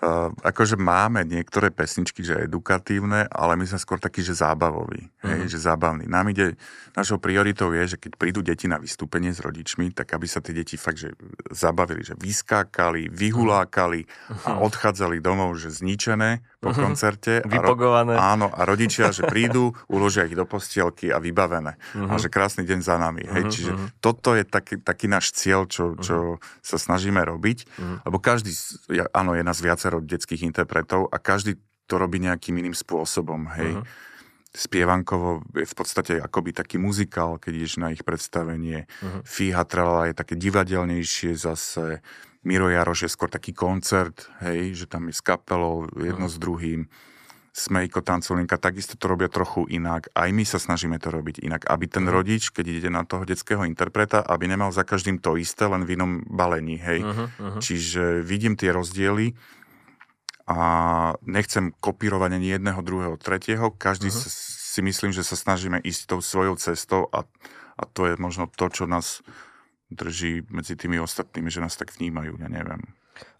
Uh, akože máme niektoré pesničky, že edukatívne, ale my sme skôr takí, že zábavoví, hej, Mhm. že zábavní. Nám ide, našou prioritou je, že keď prídu deti na vystúpenie s rodičmi, tak aby sa tie deti fakt, že zabavili, že vyskákali, vyhulákali a odchádzali domov, že zničené po Mhm. koncerte. A ro- Vypogované. Áno, a rodičia, že prídu, uložia ich do postielky a vybavené. A Mhm. že krásny deň za nami. Hej, Mhm, čiže mhm. toto je taký, taký náš cieľ, čo, čo sa snažíme robiť. Mhm. Lebo každý, áno, je nás viacero detských interpretov a každý to robí nejakým iným spôsobom. Hej. Mhm. Spievankovo je v podstate akoby taký muzikál, keď ideš na ich predstavenie. Mhm. Fíha Trala je také divadelnejšie zase. Miro Jaroš je skôr taký koncert, hej, že tam je s kapelou jedno Mhm. s druhým. Smejko, tancolinka, takisto to robia trochu inak. Aj my sa snažíme to robiť inak, aby ten rodič, keď ide na toho detského interpreta, aby nemal za každým to isté, len v inom balení, hej. Mhm, mhm. Čiže vidím tie rozdiely a nechcem kopírovať ani jedného, druhého, tretieho. Každý uh-huh. si myslím, že sa snažíme ísť tou svojou cestou a, a to je možno to, čo nás drží medzi tými ostatnými, že nás tak vnímajú, ja neviem.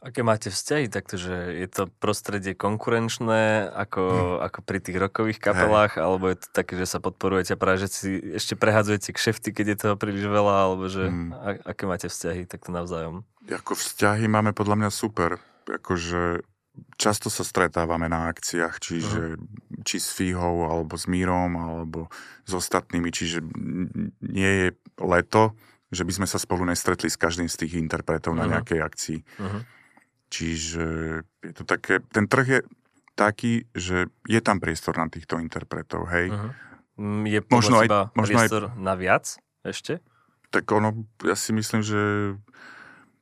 Aké máte vzťahy takto, že je to prostredie konkurenčné ako, Hm. ako pri tých rokových kapelách, alebo je to také, že sa podporujete a práve, že si ešte prehadzujete kšefty, keď je toho príliš veľa, alebo že Hm. a, aké máte vzťahy takto navzájom? Ako vzťahy máme podľa mňa super. Akože často sa stretávame na akciách, čiže či s Fíhou, alebo s Mírom, alebo s ostatnými, čiže nie je leto, že by sme sa spolu nestretli s každým z tých interpretov na Mhm. nejakej akcii. Uh-huh. Čiže je to také, ten trh je taký, že je tam priestor na týchto interpretov, hej. Uh-huh. Je Možno aj- možno aj- priestor na viac ešte? Tak ono, ja si myslím, že,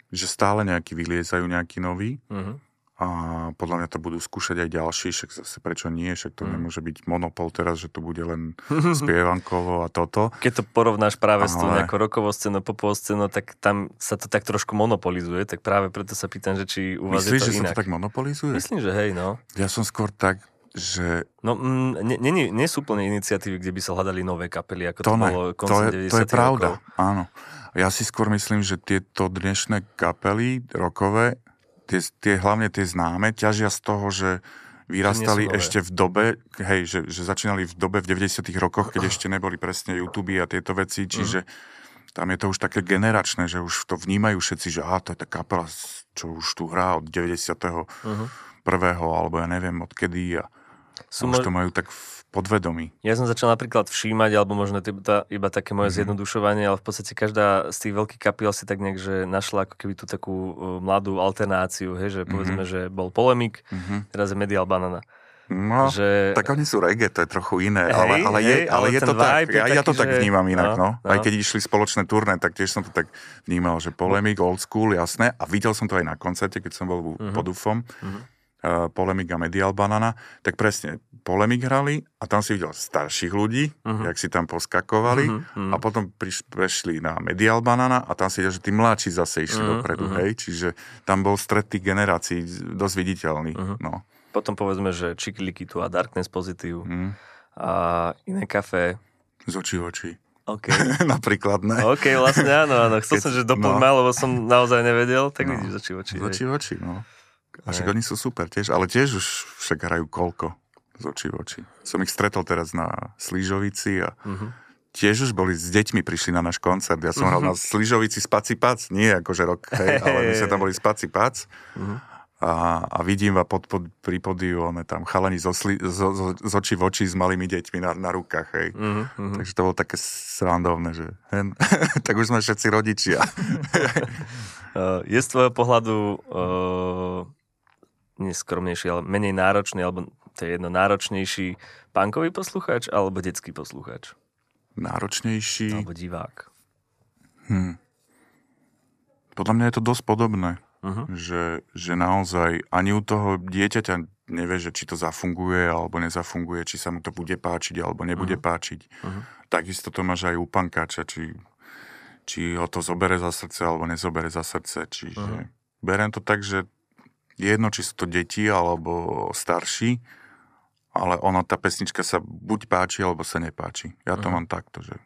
že stále nejakí vyliezajú nejakí noví, Uh-huh. A podľa mňa to budú skúšať aj ďalší, však zase prečo nie, však to mm. nemôže byť monopol teraz, že to bude len spievankovo a toto. Keď to porovnáš práve Ale... s tou nejakou rokovou scénou, popovou scénou, tak tam sa to tak trošku monopolizuje, tak práve preto sa pýtam, že či u vás Myslíš, je to že inak. sa to tak monopolizuje? Myslím, že hej, no. Ja som skôr tak, že... No, mm, nie, nie, nie sú úplne iniciatívy, kde by sa hľadali nové kapely, ako to, to, ne, bolo to koncom je, 90 to je pravda, rokov. áno. Ja si skôr myslím, že tieto dnešné kapely rokové tie, tie hlavne tie známe, ťažia z toho, že vyrastali ešte v dobe, hej, že, že začínali v dobe v 90 rokoch, keď ešte neboli presne YouTube a tieto veci, čiže uh-huh. tam je to už také generačné, že už to vnímajú všetci, že á, to je tá kapela, čo už tu hrá od 90. Uh-huh. prvého, alebo ja neviem odkedy a, Sú a už to majú tak v podvedomí. Ja som začal napríklad všímať, alebo možno iba, iba také moje mm-hmm. zjednodušovanie, ale v podstate každá z tých veľkých kapiel si tak nejak, že našla ako keby tú takú uh, mladú alternáciu, hej, že povedzme, mm-hmm. že bol Polemik, mm-hmm. teraz je Medial Banana. No, že... tak oni sú reggae, to je trochu iné, hej, ale, ale, je, ale, ale je to tak, ja, ja to že... tak vnímam inak, no, no. Aj keď išli spoločné turné, tak tiež som to tak vnímal, že polemik, old school, jasné, a videl som to aj na koncerte, keď som bol uh-huh. pod UFom, uh-huh uh, Polemik a Medial Banana, tak presne Polemik hrali a tam si videl starších ľudí, uh-huh. jak si tam poskakovali uh-huh. a potom priš, prešli na Medial Banana a tam si videl, že tí mladší zase išli uh-huh. dopredu, uh-huh. hej, čiže tam bol stred tých generácií dosť viditeľný, uh-huh. no. Potom povedzme, že Čikiliky tu a Darkness Pozitív uh-huh. a iné kafe. Z očí oči. OK. Napríklad, ne? OK, vlastne áno, áno. Chcel Keď, som, že doplň no. lebo som naozaj nevedel, tak no. vidíš z očí oči. Z očí oči, no. A však oni sú super tiež, ale tiež už však hrajú koľko z očí v oči. Som ich stretol teraz na Slížovici a uh-huh. tiež už boli s deťmi, prišli na náš koncert. Ja som uh-huh. hral na Slížovici Spaci Pac, nie akože rok, hej, ale my sme tam boli Spaci Pac. Uh-huh. A, a vidím a pod, pod, pri podiu, one tam chalani zo, sli, zo, zo, z očí v oči s malými deťmi na, na rukách, hej. Uh-huh. Takže to bolo také srandovné, že hen, tak už sme všetci rodičia. uh, je z tvojho pohľadu uh, neskromnejší, ale menej náročný, alebo to je jedno, náročnejší punkový poslucháč alebo detský poslucháč? Náročnejší. Alebo divák. Hm. Podľa mňa je to dosť podobné. Uh-huh. Že, že naozaj ani u toho dieťaťa nevie, že či to zafunguje alebo nezafunguje, či sa mu to bude páčiť alebo nebude uh-huh. páčiť. Uh-huh. Takisto to máš aj u pankáča, či, či ho to zobere za srdce alebo nezobere za srdce. Čiže uh-huh. berem to tak, že jedno, či sú to deti alebo starší, ale ona, tá pesnička sa buď páči, alebo sa nepáči. Ja to uh-huh. mám takto, že,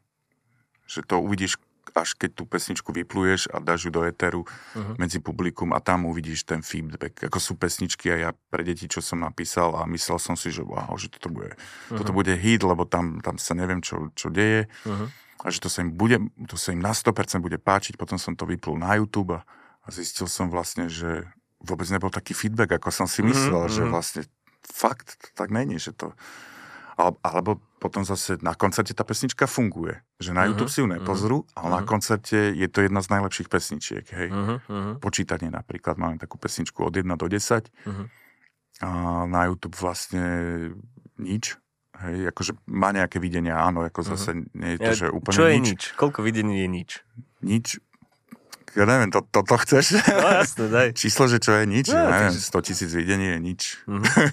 že to uvidíš až keď tú pesničku vypluješ a dáš ju do eteru uh-huh. medzi publikum a tam uvidíš ten feedback. Ako sú pesničky a ja pre deti, čo som napísal a myslel som si, že wow, že toto bude, uh-huh. toto bude hit, lebo tam, tam sa neviem, čo, čo deje. Uh-huh. A že to sa im bude, to sa im na 100% bude páčiť. Potom som to vyplul na YouTube a, a zistil som vlastne, že vôbec nebol taký feedback, ako som si myslel, mm-hmm. že mhm. vlastne fakt tak není, že to... Alebo potom zase na koncerte tá pesnička funguje. Že na YouTube mm-hmm. si ju nepozrú, mm-hmm. ale na mhm. koncerte je to jedna z najlepších pesničiek. Hej. Mm-hmm. Počítanie napríklad, máme takú pesničku od 1 do 10 mm-hmm. a na YouTube vlastne nič. Hej, akože má nejaké videnia, áno, ako zase mm-hmm. nie je to, že úplne Čo je nič? nič? Koľko videní je nič? Nič, ja neviem, to, to, to chceš? No jasne, daj. Číslo, že čo je nič? No, ja neviem, 100 tisíc videní je nič. Mm-hmm.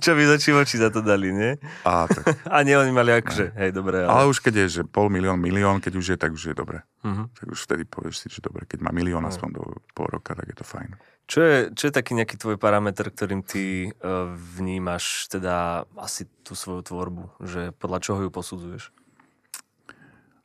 čo by za oči za to dali, nie? A, tak. A nie, oni mali akože, hej, dobre. Ale... ale už keď je, že pol milión, milión, keď už je, tak už je dobre. Mm-hmm. Tak už vtedy povieš si, že dobre, keď má milión no. aspoň do pol roka, tak je to fajn. Čo je, čo je taký nejaký tvoj parameter, ktorým ty uh, vnímaš teda asi tú svoju tvorbu? Že podľa čoho ju posudzuješ?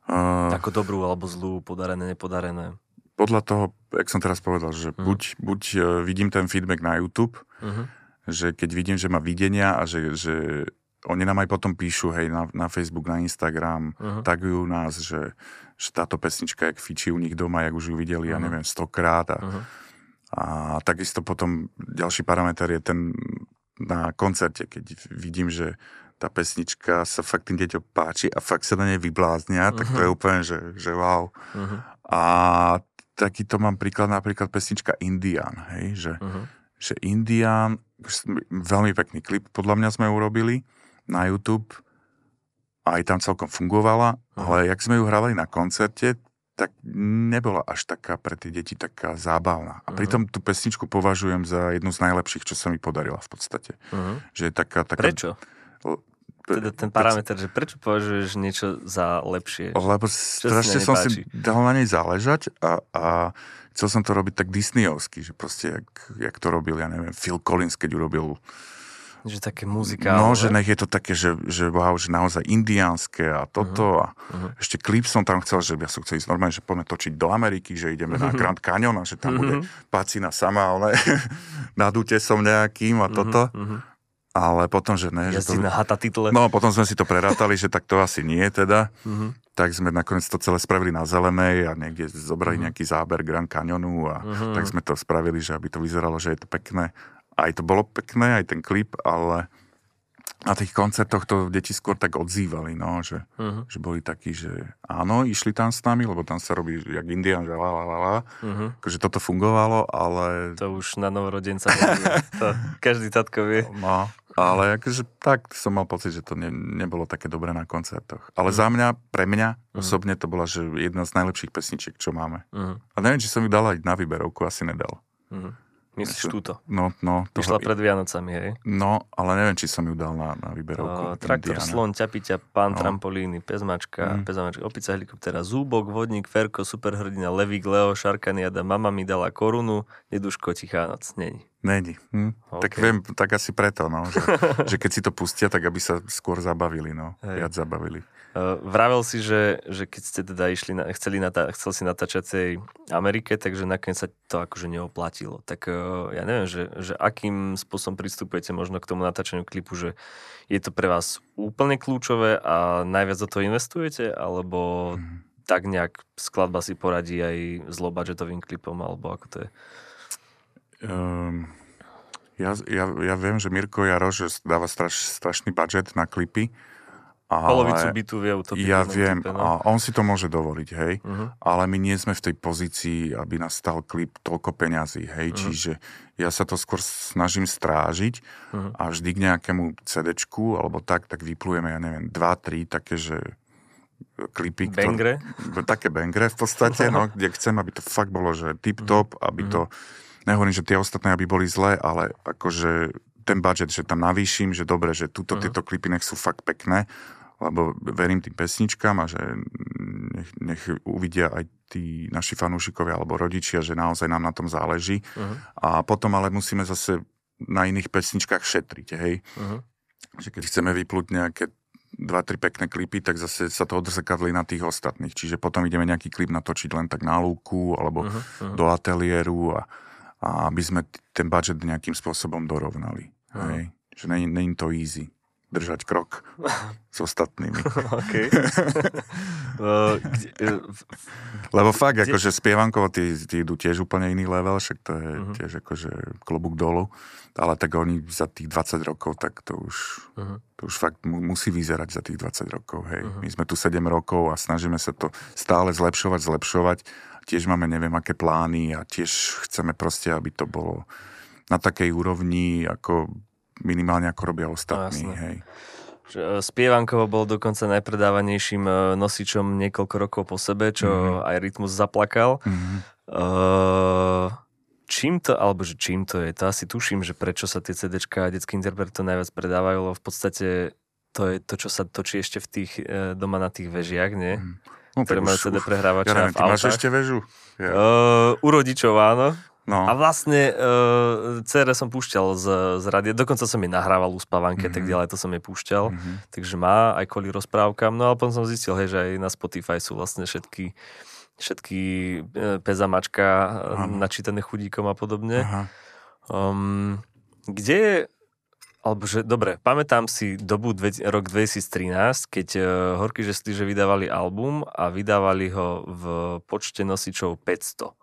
Uh, Ako dobrú alebo zlú, podarené, nepodarené? Podľa toho, jak som teraz povedal, že uh-huh. buď, buď uh, vidím ten feedback na YouTube, uh-huh. že keď vidím, že má videnia a že, že oni nám aj potom píšu, hej, na, na Facebook, na Instagram, uh-huh. tagujú nás, že, že táto pesnička, jak fičí u nich doma, jak už ju videli, uh-huh. ja neviem, stokrát. A, uh-huh. a takisto potom ďalší parameter je ten na koncerte, keď vidím, že tá pesnička sa fakt tým deťom páči a fakt sa na nej vybláznia, uh-huh. tak to je mhm. úplne, že, že wow. Uh-huh. A taký to mám príklad, napríklad pesnička Indian, hej, že, uh-huh. že Indian, veľmi pekný klip, podľa mňa sme urobili na YouTube, aj tam celkom fungovala, uh-huh. ale jak sme ju hrávali na koncerte, tak nebola až taká pre tie deti taká zábavná. A pritom tú pesničku považujem za jednu z najlepších, čo sa mi podarila v podstate. Uh-huh. Že je taká, taká Prečo? Teda ten parameter, že prečo považuješ niečo za lepšie? Lebo strašne na som si dal na nej záležať a, a chcel som to robiť tak disneyovsky, že proste jak, jak to robil, ja neviem, Phil Collins, keď urobil Že také muzikálne. No, že nech je to také, že, že wow, že naozaj indiánske a toto a Mhm. ešte klip som tam chcel, že ja som chcel ísť normálne, že poďme točiť do Ameriky, že ideme na Grand Canyon a že tam bude pacina sama, ale nad útesom nejakým a toto. Mhm. Ale potom, že ne, že to... Na hata title. No, potom sme si to prerátali, že tak to asi nie teda. Mhm. Tak sme nakoniec to celé spravili na zelenej a niekde zobrali Mhm. nejaký záber Grand Canyonu a tak sme to spravili, že aby to vyzeralo, že je to pekné. Aj to bolo pekné, aj ten klip, ale na tých koncertoch to deti skôr tak odzývali, no, že, Mhm. že boli takí, že áno, išli tam s nami, lebo tam sa robí jak Indian, že la, la, la, la. Mhm. Akože toto fungovalo, ale To už na novorodenca to každý tatko vie. No, ale akože tak som mal pocit, že to ne, nebolo také dobré na koncertoch. Ale za mňa, pre mňa osobne to bola že jedna z najlepších pesničiek, čo máme. Mhm. A neviem, či som ju dal aj na výberovku, asi nedal. Mhm. Myslíš túto? No, no, to, Išla pred Vianocami, hej? no, ale neviem, či som ju dal na, na Uh, výberovku. traktor, Indiana. slon, ťapiťa, pán, No. trampolíny, pezmačka, Mm. pezamačka, opica, helikoptera, zúbok, vodník, Ferko, superhrdina, Levík, Leo, Šarkaniada, mama mi dala korunu, Neduško, tichá noc. Není. Není. Hm? OK. Tak viem, tak asi preto, no, že, že keď si to pustia, tak aby sa skôr zabavili, no, Hej. viac zabavili. Uh, vravel si, že, že keď ste teda išli, na, chceli natá, chcel si natáčať tej Amerike, takže nakoniec sa to akože neoplatilo. Tak uh, ja neviem, že, že akým spôsobom pristupujete možno k tomu natáčaniu klipu, že je to pre vás úplne kľúčové a najviac do toho investujete, alebo Mhm. tak nejak skladba si poradí aj s low budgetovým klipom, alebo ako to je? Um, ja, ja, ja viem, že Mirko Jaroš že dáva straš, strašný budget na klipy. Ale... Polovicu bytu vie utopiť. Ja viem, no. a on si to môže dovoliť, hej, Mhm. ale my nie sme v tej pozícii, aby nastal klip toľko peňazí, hej, Mhm. čiže ja sa to skôr snažím strážiť Mhm. a vždy k nejakému CDčku alebo tak, tak vyplujeme, ja neviem, dva, tri také, že klipy, Bangre? také bangre v podstate, no, kde chcem, aby to fakt bolo, že tip-top, aby to, nehovorím, že tie ostatné, aby boli zlé, ale akože ten budget, že tam navýšim, že dobre, že túto, Mhm. tieto klipy nech sú fakt pekné, lebo verím tým pesničkám a že nech, nech uvidia aj tí naši fanúšikovia alebo rodičia, že naozaj nám na tom záleží. Mhm. A potom ale musíme zase na iných pesničkách šetriť, hej. Mhm. Že keď chceme vyplúť nejaké dva, tri pekné klipy, tak zase sa to odzrkadlí na tých ostatných. Čiže potom ideme nejaký klip natočiť len tak na lúku alebo Mhm. Mhm. do ateliéru a, a aby sme ten budget nejakým spôsobom dorovnali. Mhm. Hej. Že není to easy držať krok s ostatnými. OK. Kde, uh, v- Lebo fakt, Kde- akože spievankovo tí, tí idú tiež úplne iný level, však to je Mhm. tiež akože klobúk dolu, ale tak oni za tých 20 rokov, tak to už, Mhm. to už fakt mu, musí vyzerať za tých 20 rokov, hej. Mhm. My sme tu 7 rokov a snažíme sa to stále zlepšovať, zlepšovať. Tiež máme neviem aké plány a tiež chceme proste, aby to bolo na takej úrovni, ako minimálne ako robia ostatní, No, jasné. hej. uh, Spievankovo bol dokonca najpredávanejším uh, nosičom niekoľko rokov po sebe, čo Mhm. aj Rytmus zaplakal. Mhm. Uh, čím to, alebo že čím to je, to asi tuším, že prečo sa tie CDčka a detský interpret to najviac predávajú, lebo v podstate to je to, čo sa točí ešte v tých, e, doma na tých vežiach, nie? No, Ktoré majú CD prehrávača Ja neviem, v autách. ešte väžu? Ja. Uh, u rodičov áno. No. A vlastne uh, CR som púšťal z, z radia, dokonca som jej nahrával u spávanke, Mhm. tak ďalej to som jej púšťal. Mhm. Takže má aj kvôli rozprávkam. No ale potom som zistil, hej, že aj na Spotify sú vlastne všetky všetky e, pezamačka Áno. načítané chudíkom a podobne. Aha. Um, kde je, alebo že, dobre, pamätám si dobu dve, rok 2013, keď uh, Horky že vydávali album a vydávali ho v počte nosičov 500.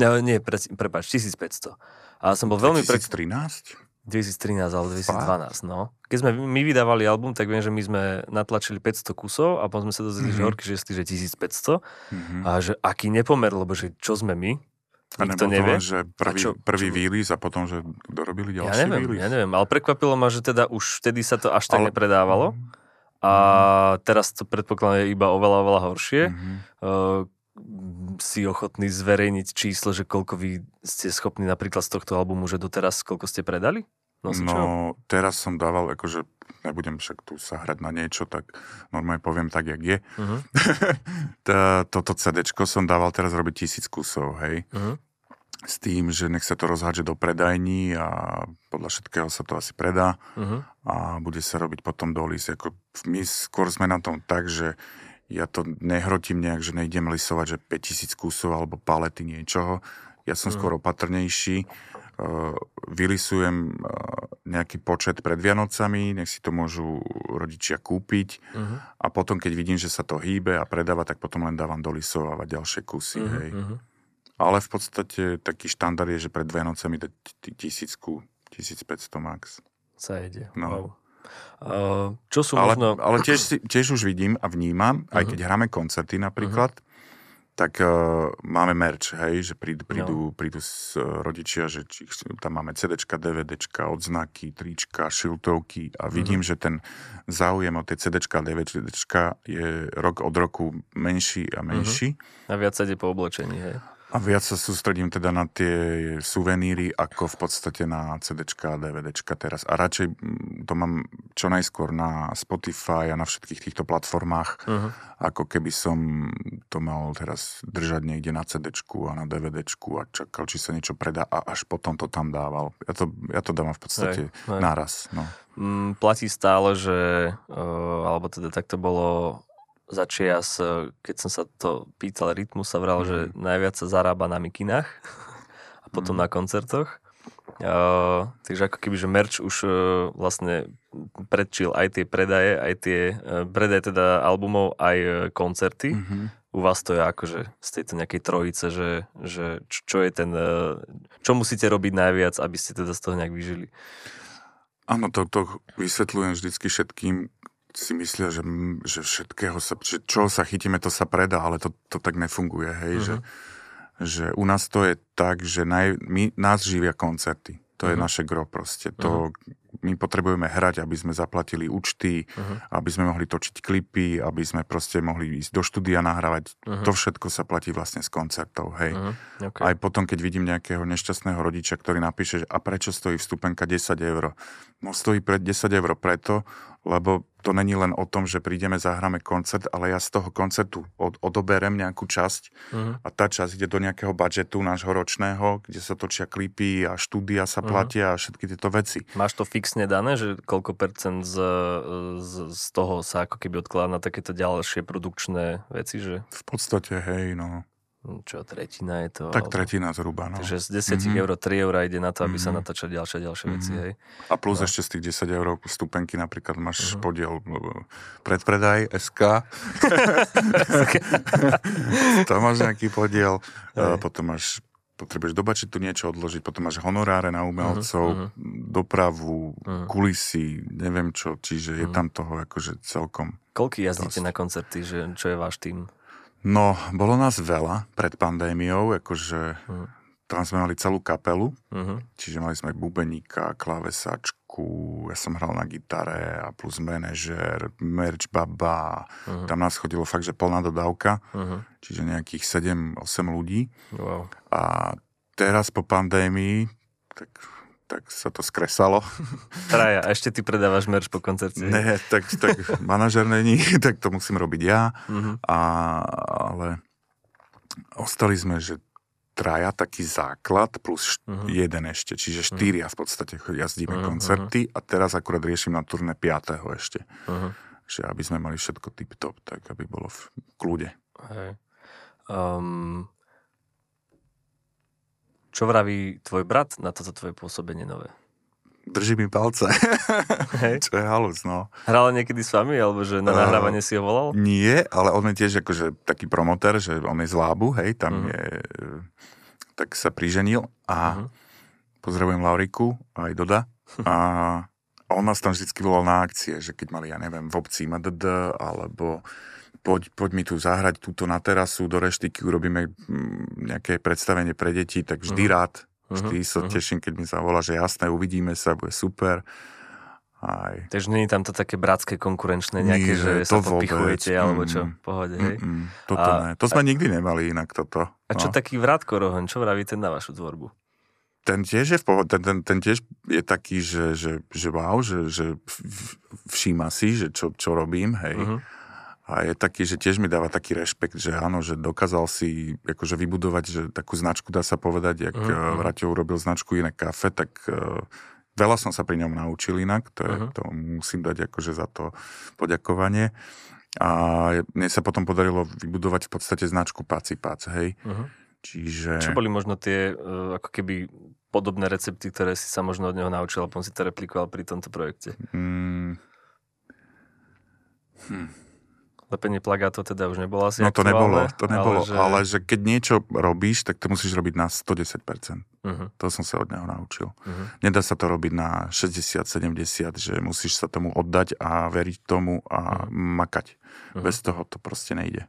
No, nie, pre, prepáč, 1500. A som bol veľmi pre... 2013? 2013 alebo 2012, no. Keď sme my vydávali album, tak viem, že my sme natlačili 500 kusov a potom sme sa dozvedeli, že Mhm. Horky že 1500 Mhm. a že aký nepomer, lebo že čo sme my, A nikto nevie. len, že prvý, čo- prvý čo- výlis a potom, že dorobili Ja ďalší neviem, výlis? ja neviem, ale prekvapilo ma, že teda už vtedy sa to až tak Ale- nepredávalo a teraz to predpokladám je iba oveľa, oveľa horšie. Mhm. Uh, si ochotný zverejniť číslo, že koľko vy ste schopní napríklad z tohto albumu, že doteraz koľko ste predali? Nosičov? No, teraz som dával, akože nebudem však tu sa hrať na niečo, tak normálne poviem tak, jak je. Uh-huh. Toto CD som dával teraz robiť tisíc kusov, hej. Uh-huh. S tým, že nech sa to rozhádže do predajní a podľa všetkého sa to asi predá uh-huh. a bude sa robiť potom do list. Ako my skôr sme na tom tak, že ja to nehrotím nejak, že nejdem lisovať, že 5000 kusov alebo palety niečoho. Ja som uh-huh. skôr opatrnejší Eh, vylisujem eh, nejaký počet pred Vianocami, nech si to môžu rodičia kúpiť uh-huh. a potom, keď vidím, že sa to hýbe a predáva, tak potom len dávam dolisovať ďalšie kusy. Uh-huh. Hej. Uh-huh. Ale v podstate taký štandard je, že pred Vianocami dať tisícku, 1500 max. Sa ide. No. Wow. Čo sú ale, možno... Ale tiež, tiež už vidím a vnímam, uh-huh. aj keď hráme koncerty napríklad, uh-huh tak uh, máme merch, hej, že prídu, prídu, no. prídu s, uh, rodičia, že či, tam máme CDčka, DVDčka, odznaky, trička, šiltovky a vidím, mm-hmm. že ten záujem o tie CDčka a DVDčka je rok od roku menší a menší. Mm-hmm. A viac sa ide po oblečení, hej. A viac sa sústredím teda na tie suveníry, ako v podstate na CDčka a DVDčka teraz. A radšej mm, to mám čo najskôr na Spotify a na všetkých týchto platformách, uh-huh. ako keby som to mal teraz držať niekde na CDčku a na DVDčku a čakal, či sa niečo predá a až potom to tam dával. Ja to, ja to dávam v podstate hej, hej. naraz. No. Mm, platí stále, že, uh, alebo teda tak to bolo za čias, e, keď som sa to pýtal rytmu, sa vral, mm. že mhm. najviac sa zarába na mikinách a potom mm. na koncertoch. Uh, takže ako keby, že merch už uh, vlastne predčil aj tie predaje, aj tie uh, predaje teda albumov, aj uh, koncerty. Mm-hmm. U vás to je akože z tejto nejakej trojice, že, že čo, čo je ten, uh, čo musíte robiť najviac, aby ste teda z toho nejak vyžili? Áno, to, to vysvetľujem vždycky všetkým, si myslia, že, že všetkého sa, že čo sa chytíme, to sa predá, ale to, to tak nefunguje, hej, uh-huh. že, že u nás to je tak, že naj, my, nás živia koncerty. To uh-huh. je mhm. naše gro proste. To, uh-huh my potrebujeme hrať, aby sme zaplatili účty, uh-huh. aby sme mohli točiť klipy, aby sme proste mohli ísť do štúdia nahrávať. Uh-huh. To všetko sa platí vlastne z koncertov, hej. Uh-huh. Okay. Aj potom, keď vidím nejakého nešťastného rodiča, ktorý napíše, že a prečo stojí vstupenka 10 eur? No stojí pre 10 eur preto, lebo to není len o tom, že prídeme, zahráme koncert, ale ja z toho koncertu od, odoberem nejakú časť uh-huh. a tá časť ide do nejakého budžetu nášho ročného, kde sa točia klipy a štúdia sa platia uh-huh. a všetky tieto veci. Máš to fixne dané, že koľko percent z, z, z toho sa ako keby odkladá na takéto ďalšie produkčné veci, že? V podstate, hej, no. Čo, tretina je to? Tak tretina zhruba, no. Takže z 10 mm-hmm. eur 3 eur ide na to, aby mm-hmm. sa mhm. natáčali ďalšie ďalšie mm-hmm. veci, hej. A plus no. ešte z tých 10 eur stupenky napríklad máš mm-hmm. podiel predpredaj SK. Tam máš nejaký podiel. Hej. Potom máš potrebuješ dobačiť tu niečo odložiť, potom máš honoráre na umelcov, uh-huh. dopravu, uh-huh. kulisy, neviem čo, čiže uh-huh. je tam toho akože celkom. Koľko jazdíte dosť. na koncerty, že čo je váš tým? No, bolo nás veľa pred pandémiou, akože uh-huh. tam sme mali celú kapelu, uh-huh. čiže mali sme bubeníka, klavesačku, ja som hral na gitare a plus manažer, merch baba, uh-huh. tam nás chodilo fakt, že plná dodávka, uh-huh. čiže nejakých 7-8 ľudí. Wow. A teraz po pandémii, tak tak sa to skresalo. Traja, a ešte ty predávaš merch po koncerte? Ne, tak, tak manažer není, tak to musím robiť ja. Uh-huh. A, ale ostali sme, že traja taký základ plus uh-huh. jeden ešte, čiže štyria v podstate jazdíme uh-huh. koncerty a teraz akurát riešim na turné piatého ešte. Uh-huh. Že aby sme mali všetko tip-top, tak aby bolo v kľude. Hej. Um, čo vraví tvoj brat na toto tvoje pôsobenie nové? Drží mi palce. Hej. Čo je halus, no. Hral niekedy s vami, alebo že na nahrávanie uh, si ho volal? Nie, ale on je tiež akože taký promoter, že on je z Lábu, hej, tam uh-huh. je, tak sa priženil a uh-huh. pozdravujem Lauriku aj Doda a on nás tam vždy volal na akcie, že keď mali, ja neviem, v obci MDD, alebo poď, poď mi tu zahrať túto na terasu, do reštiky urobíme mm, nejaké predstavenie pre deti, tak vždy uh-huh. rád Vždy uh-huh, sa uh-huh. teším, keď mi zavolá, že jasné, uvidíme sa, bude super. Aj. Takže nie je tam to také bratské konkurenčné nejaké, Nie, že to sa popichujete, vôbec. alebo čo, Mm, pohode, hej? Toto A- ne. To sme nikdy nemali inak toto. A čo no. taký Vrátko Rohoň, čo vraví ten na vašu tvorbu? Ten tiež je v pohode, ten, ten, ten tiež je taký, že, že, že wow, že, že všíma si, že čo, čo robím, hej. Mhm. A je taký, že tiež mi dáva taký rešpekt, že áno, že dokázal si akože vybudovať, že takú značku dá sa povedať, jak Mhm, mm-hmm. mhm. Vraťo urobil značku iné kafe, tak uh, veľa som sa pri ňom naučil inak, to, je, Mhm. to musím dať akože za to poďakovanie. A mne sa potom podarilo vybudovať v podstate značku Paci Pac, hej. Mhm. Čiže... Čo boli možno tie uh, ako keby podobné recepty, ktoré si sa možno od neho naučil a potom si to replikoval pri tomto projekte? Mm, Lepenie plagátov teda už nebolo asi no to nebolo, to nebolo, ale že... ale že keď niečo robíš, tak to musíš robiť na 110%. Uh-huh, To som sa od neho naučil. uh-huh. Nedá sa to robiť na 60-70, že musíš sa tomu oddať a veriť tomu a makať. Mhm. Bez toho to proste nejde.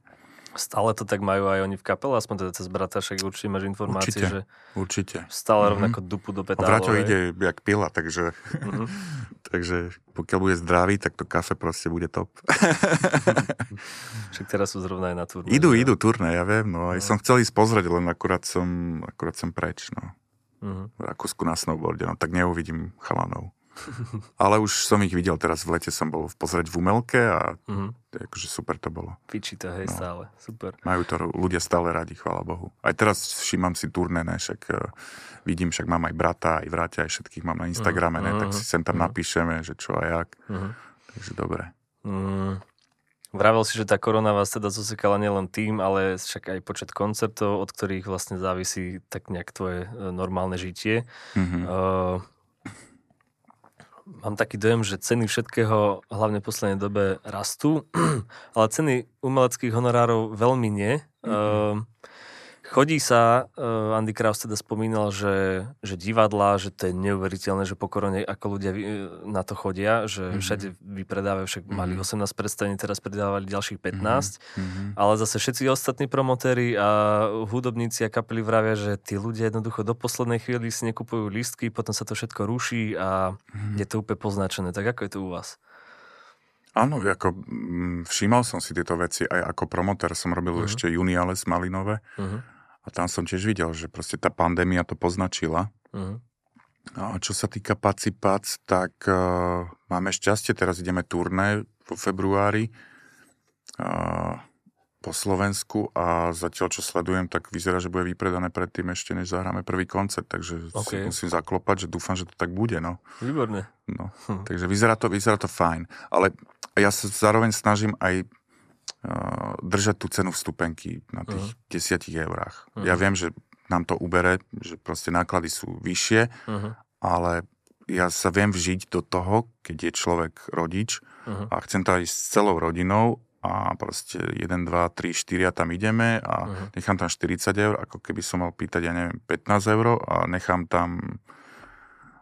Stále to tak majú aj oni v kapele, aspoň teda cez brata, však určite máš informácie, Určite. že Určite. stále Mhm. rovnako dupu do A petálov. Vraťo ide jak pila, takže, Mhm. takže pokiaľ bude zdravý, tak to kafe proste bude top. Však teraz sú zrovna aj na turné. idú, že? idú turné, ja viem, no aj som chcel ísť pozrieť, len akurát som, akurát som preč, no. Mhm. V Rakúsku na snowboarde, no tak neuvidím chalanov. Ale už som ich videl teraz v lete, som bol pozrieť v Umelke a Mhm. akože super to bolo. Fičí to, hej, No. stále. Super. Majú to ľudia stále radi, chvála Bohu. Aj teraz všímam si turné, ne, však uh, vidím, však mám aj brata, aj vráťa, aj všetkých mám na Instagrame, ne, tak si sem tam mhm. napíšeme, že čo a jak. Mhm. Takže dobre. Mm. Vravel si, že tá korona vás teda zosekala nielen tým, ale však aj počet koncertov, od ktorých vlastne závisí tak nejak tvoje e, normálne žitie. Mhm. Uh, mám taký dojem, že ceny všetkého, hlavne v poslednej dobe, rastú, ale ceny umeleckých honorárov veľmi nie. Uh, chodí sa, uh, Andy Kraus teda spomínal, že, že divadlá, že to je neuveriteľné, že po korone ako ľudia vy- na to chodia, že Mhm. všade vypredávajú, však mali Mhm. 18 predstavení, teraz predávali ďalších 15. Mhm. Ale zase všetci ostatní promotéri a hudobníci a kapely vravia, že tí ľudia jednoducho do poslednej chvíli si nekupujú lístky, potom sa to všetko ruší a Mhm. je to úplne poznačené. Tak ako je to u vás? Áno, ako, mm, všímal som si tieto veci aj ako promotér. Som robil Mhm. ešte Juniales Malinové Uh-huh. A tam som tiež videl, že proste tá pandémia to poznačila. Uh-huh. A čo sa týka Paci Pac, tak uh, máme šťastie, teraz ideme turné vo februári uh, po Slovensku a zatiaľ, čo sledujem, tak vyzerá, že bude vypredané predtým ešte, než zahráme prvý koncert, takže OK. si musím zaklopať, že dúfam, že to tak bude, no. Výborné. no. Hm. Takže vyzerá to, vyzerá to fajn. Ale ja sa zároveň snažím aj držať tú cenu vstupenky na tých Mhm. desiatich eurách. Mhm. Ja viem, že nám to ubere, že proste náklady sú vyššie, Uh-huh. ale ja sa viem vžiť do toho, keď je človek rodič Uh-huh. a chcem to aj s celou rodinou a proste 1, 2, 3, 4 tam ideme a Mhm. nechám tam 40 eur, ako keby som mal pýtať, ja neviem, 15 eur a nechám tam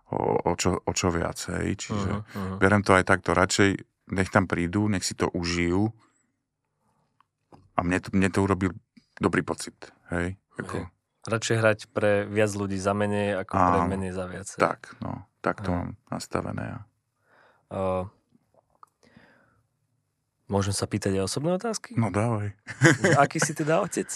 o, o, čo, o čo viac, hej. Čiže Uh-huh. berem to aj takto, radšej nech tam prídu, nech si to užijú a mne to, mne to urobil dobrý pocit, hej. Ako, Hej. Radšej hrať pre viac ľudí za menej, ako pre Áno. menej za viac. tak, no, tak to Hej. mám nastavené. Ja. Uh, môžem sa pýtať aj osobné otázky? No dávaj. Aký si teda otec?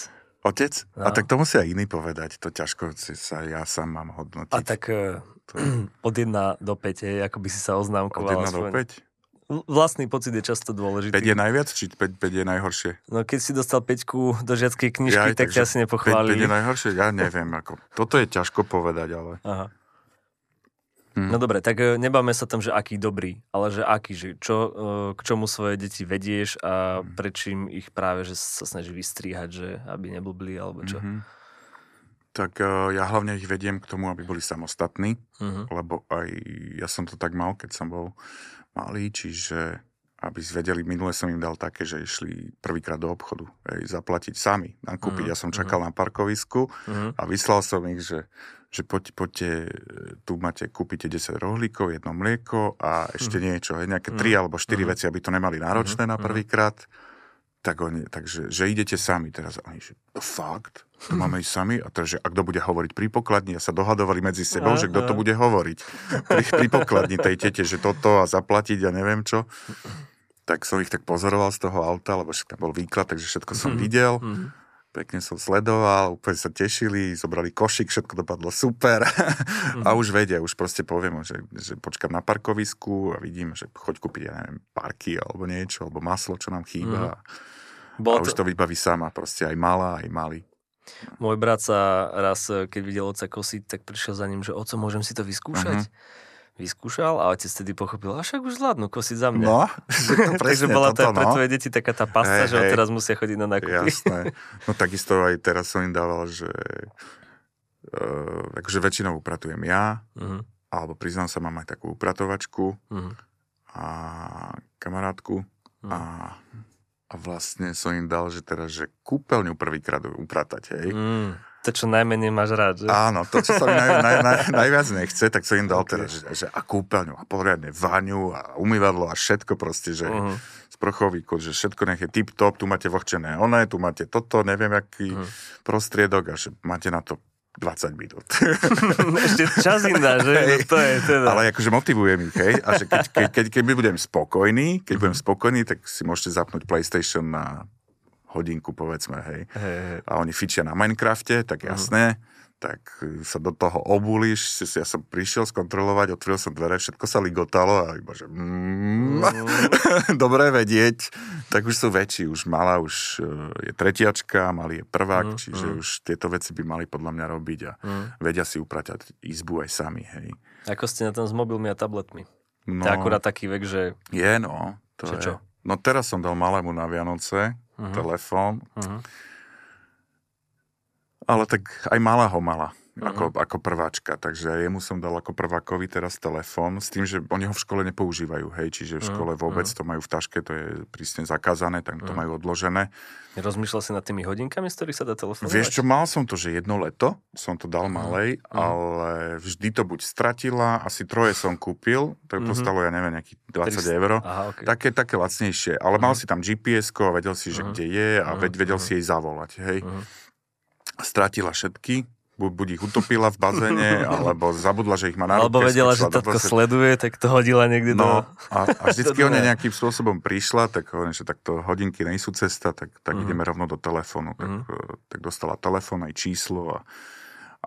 Otec? No. A tak to musia iní povedať. To ťažko si sa ja sám mám hodnotiť. A tak uh, od 1 do 5, hej, ako by si sa Od oznámkoval. 1 do aspoň. 5? Vlastný pocit je často 5 dôležitý. je najviac, či 5, 5 je najhoršie? No keď si dostal 5 do žiackej knižky, Jaj, tak ťa asi 5, 5 nepochválili. je najhoršie? Ja neviem. Ako, toto je ťažko povedať, ale... Aha. Hm. No dobre, tak e, nebáme sa tam, že aký dobrý, ale že aký, že čo, e, k čomu svoje deti vedieš a Hm. prečím ich práve, že sa snaží vystriehať, že aby neblbli, alebo čo. Mhm. Tak eh, ja hlavne ich vediem k tomu, aby boli samostatní, Mhm. lebo aj ja som to tak mal, keď som bol malý, čiže aby vedeli, minule som im dal také, že išli prvýkrát do obchodu, hej, zaplatiť sami, nakúpiť. Mhm, Ja som čakal na parkovisku Mhm. a vyslal som ich, že, že poď, poďte, tu máte, kúpite 10 rohlíkov, jedno mlieko a ešte niečo, hej, nejaké 3 alebo 4 Mhm. veci, aby to nemali náročné na Mhm. prvýkrát. Tak oni, takže, že idete sami teraz. Oni, že to fakt? To máme ísť sami? A teraz, že a kto bude hovoriť pri pokladni? A sa dohadovali medzi sebou, že kto to bude hovoriť. Pri, pri pokladni tej tete, že toto a zaplatiť a neviem čo. Tak som ich tak pozoroval z toho auta, lebo však tam bol výklad, takže všetko som videl. Pekne som sledoval, úplne sa tešili, zobrali košik, všetko dopadlo super. a už vedia, už proste poviem, že, že počkám na parkovisku a vidím, že choď kúpiť, ja neviem, parky alebo niečo, alebo maslo, čo nám chýba. Bol a už to vybaví sama, proste aj malá, aj malý. Môj brat sa raz, keď videl oca kosiť, tak prišiel za ním, že oco, môžem si to vyskúšať? Uh-huh. Vyskúšal a otec tedy pochopil, a však už zvládnu kosiť za mňa. No, Takže bola to pre no. tvoje deti taká tá pasta, hey, že hey. teraz musia chodiť na nákupy. Jasné. No takisto aj teraz som im dával, že uh, akože väčšinou upratujem ja, uh-huh. alebo priznám sa, mám aj takú upratovačku uh-huh. a kamarátku uh-huh. a a vlastne som im dal, že teraz, že kúpeľňu prvýkrát upratať, hej. Mm, to, čo najmenej máš rád, že? Áno, to, čo sa mi naj, naj, naj, najviac nechce, tak som im dal okay. teraz, že, že a kúpeľňu, a poriadne vaňu, a umývadlo, a všetko proste, že uh-huh. sprchový kód, že všetko nech je tip-top, tu máte vohčené oné, tu máte toto, neviem, aký uh-huh. prostriedok, a že máte na to 20 minút. Ešte čas im dá, že? No to je teda. Ale akože motivujem ich, hej. A že keď, keď, keď, keď budem spokojný, keď budem spokojný, tak si môžete zapnúť PlayStation na hodinku, povedzme, hej. Hey, hey. A oni fičia na Minecrafte, tak jasné. Uh-huh tak sa do toho obulíš, ja som prišiel skontrolovať, otvoril som dvere, všetko sa ligotalo a iba, že mm, mm. dobré vedieť, tak už sú väčší, už malá už e, je tretiačka, malý je prvák, mm, čiže mm. už tieto veci by mali podľa mňa robiť a mm. vedia si upratať izbu aj sami, hej. Ako ste na tom s mobilmi a tabletmi? No, to je akurát taký vek, že... Je, no. To je. Čo? No teraz som dal malému na Vianoce uh-huh. telefón. Uh-huh ale tak aj malá ho mala. Uh-huh. Ako, ako prváčka, takže jemu som dal ako prvákovi teraz telefón s tým, že oni ho v škole nepoužívajú, hej, čiže v škole vôbec uh-huh. to majú v taške, to je prísne zakázané, tak to uh-huh. majú odložené. Rozmýšľal si nad tými hodinkami, z ktorých sa dá telefonovať? Vieš čo, mal som to, že jedno leto som to dal malej, uh-huh. ale vždy to buď stratila, asi troje som kúpil, tak to uh-huh. stalo, ja neviem, nejakých 20 eur. Aha, okay. Také, také lacnejšie, ale uh-huh. mal si tam GPS-ko a vedel si, že uh-huh. kde je a uh-huh. vedel si jej zavolať, hej. Uh-huh stratila všetky, buď ich utopila v bazéne, alebo zabudla, že ich má na Alebo vedela, že tatko sleduje, tak to hodila niekde no, do... A, a vždycky ona nejakým spôsobom prišla, tak hovorím, že takto hodinky nejsú cesta, tak, tak uh-huh. ideme rovno do telefónu. Tak, uh-huh. tak dostala telefón aj číslo a,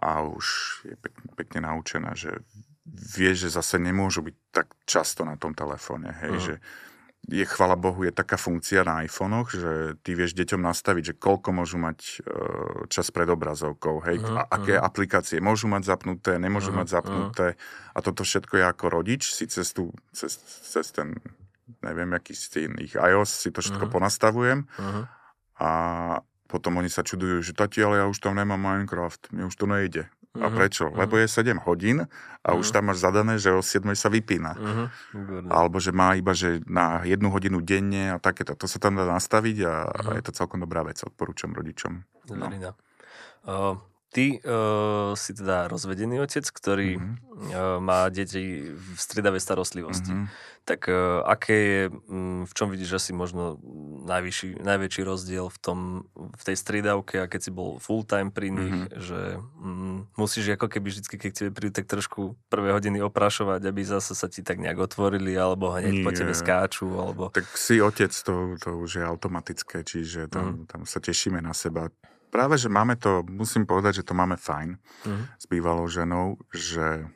a už je pekne, pekne naučená, že vie, že zase nemôžu byť tak často na tom telefóne, hej, uh-huh. že je, chvala Bohu, je taká funkcia na iPhonech, že ty vieš deťom nastaviť, že koľko môžu mať e, čas pred obrazovkou, hej, uh-huh, a aké uh-huh. aplikácie môžu mať zapnuté, nemôžu uh-huh, mať zapnuté uh-huh. a toto všetko je ako rodič, si cez, tú, cez, cez ten, neviem, aký z ich iOS si to všetko uh-huh. ponastavujem uh-huh. a potom oni sa čudujú, že tati, ale ja už tam nemám Minecraft, mne už to nejde. Uh-huh. A mhm, prečo? Uh-huh. Lebo je 7 hodín a uh-huh. už tam máš zadané, že o 7 sa vypína. Uh-huh. Alebo že má iba, že na jednu hodinu denne a takéto. To sa tam dá nastaviť a, uh-huh. a je to celkom dobrá vec. Odporúčam rodičom. No. Uh, ty uh, si teda rozvedený otec, ktorý uh-huh. uh, má deti v stredavej starostlivosti. Uh-huh tak uh, aké je, um, v čom vidíš asi možno najvyšší, najväčší rozdiel v tom, v tej striedavke a keď si bol full time pri nich, mm-hmm. že um, musíš ako keby vždy, keď tebe prídu, tak trošku prvé hodiny oprašovať, aby zase sa ti tak nejak otvorili, alebo hneď Nie. po tebe skáču, alebo... Tak si otec, to, to už je automatické, čiže tam, mm. tam sa tešíme na seba. Práve, že máme to, musím povedať, že to máme fajn mm. s bývalou ženou, že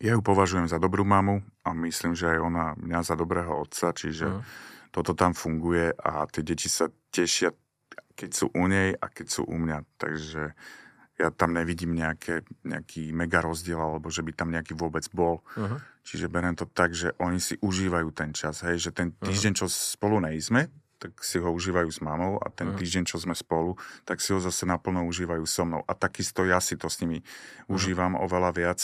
ja ju považujem za dobrú mamu a myslím, že aj ona mňa za dobrého otca, čiže uh. toto tam funguje a tie deti sa tešia, keď sú u nej a keď sú u mňa. Takže ja tam nevidím nejaké, nejaký mega rozdiel, alebo že by tam nejaký vôbec bol. Uh-huh. Čiže beriem to tak, že oni si užívajú ten čas, hej, že ten týždeň, čo spolu nejsme, tak si ho užívajú s mamou a ten týždeň, čo sme spolu, tak si ho zase naplno užívajú so mnou. A takisto ja si to s nimi uh-huh. užívam oveľa viac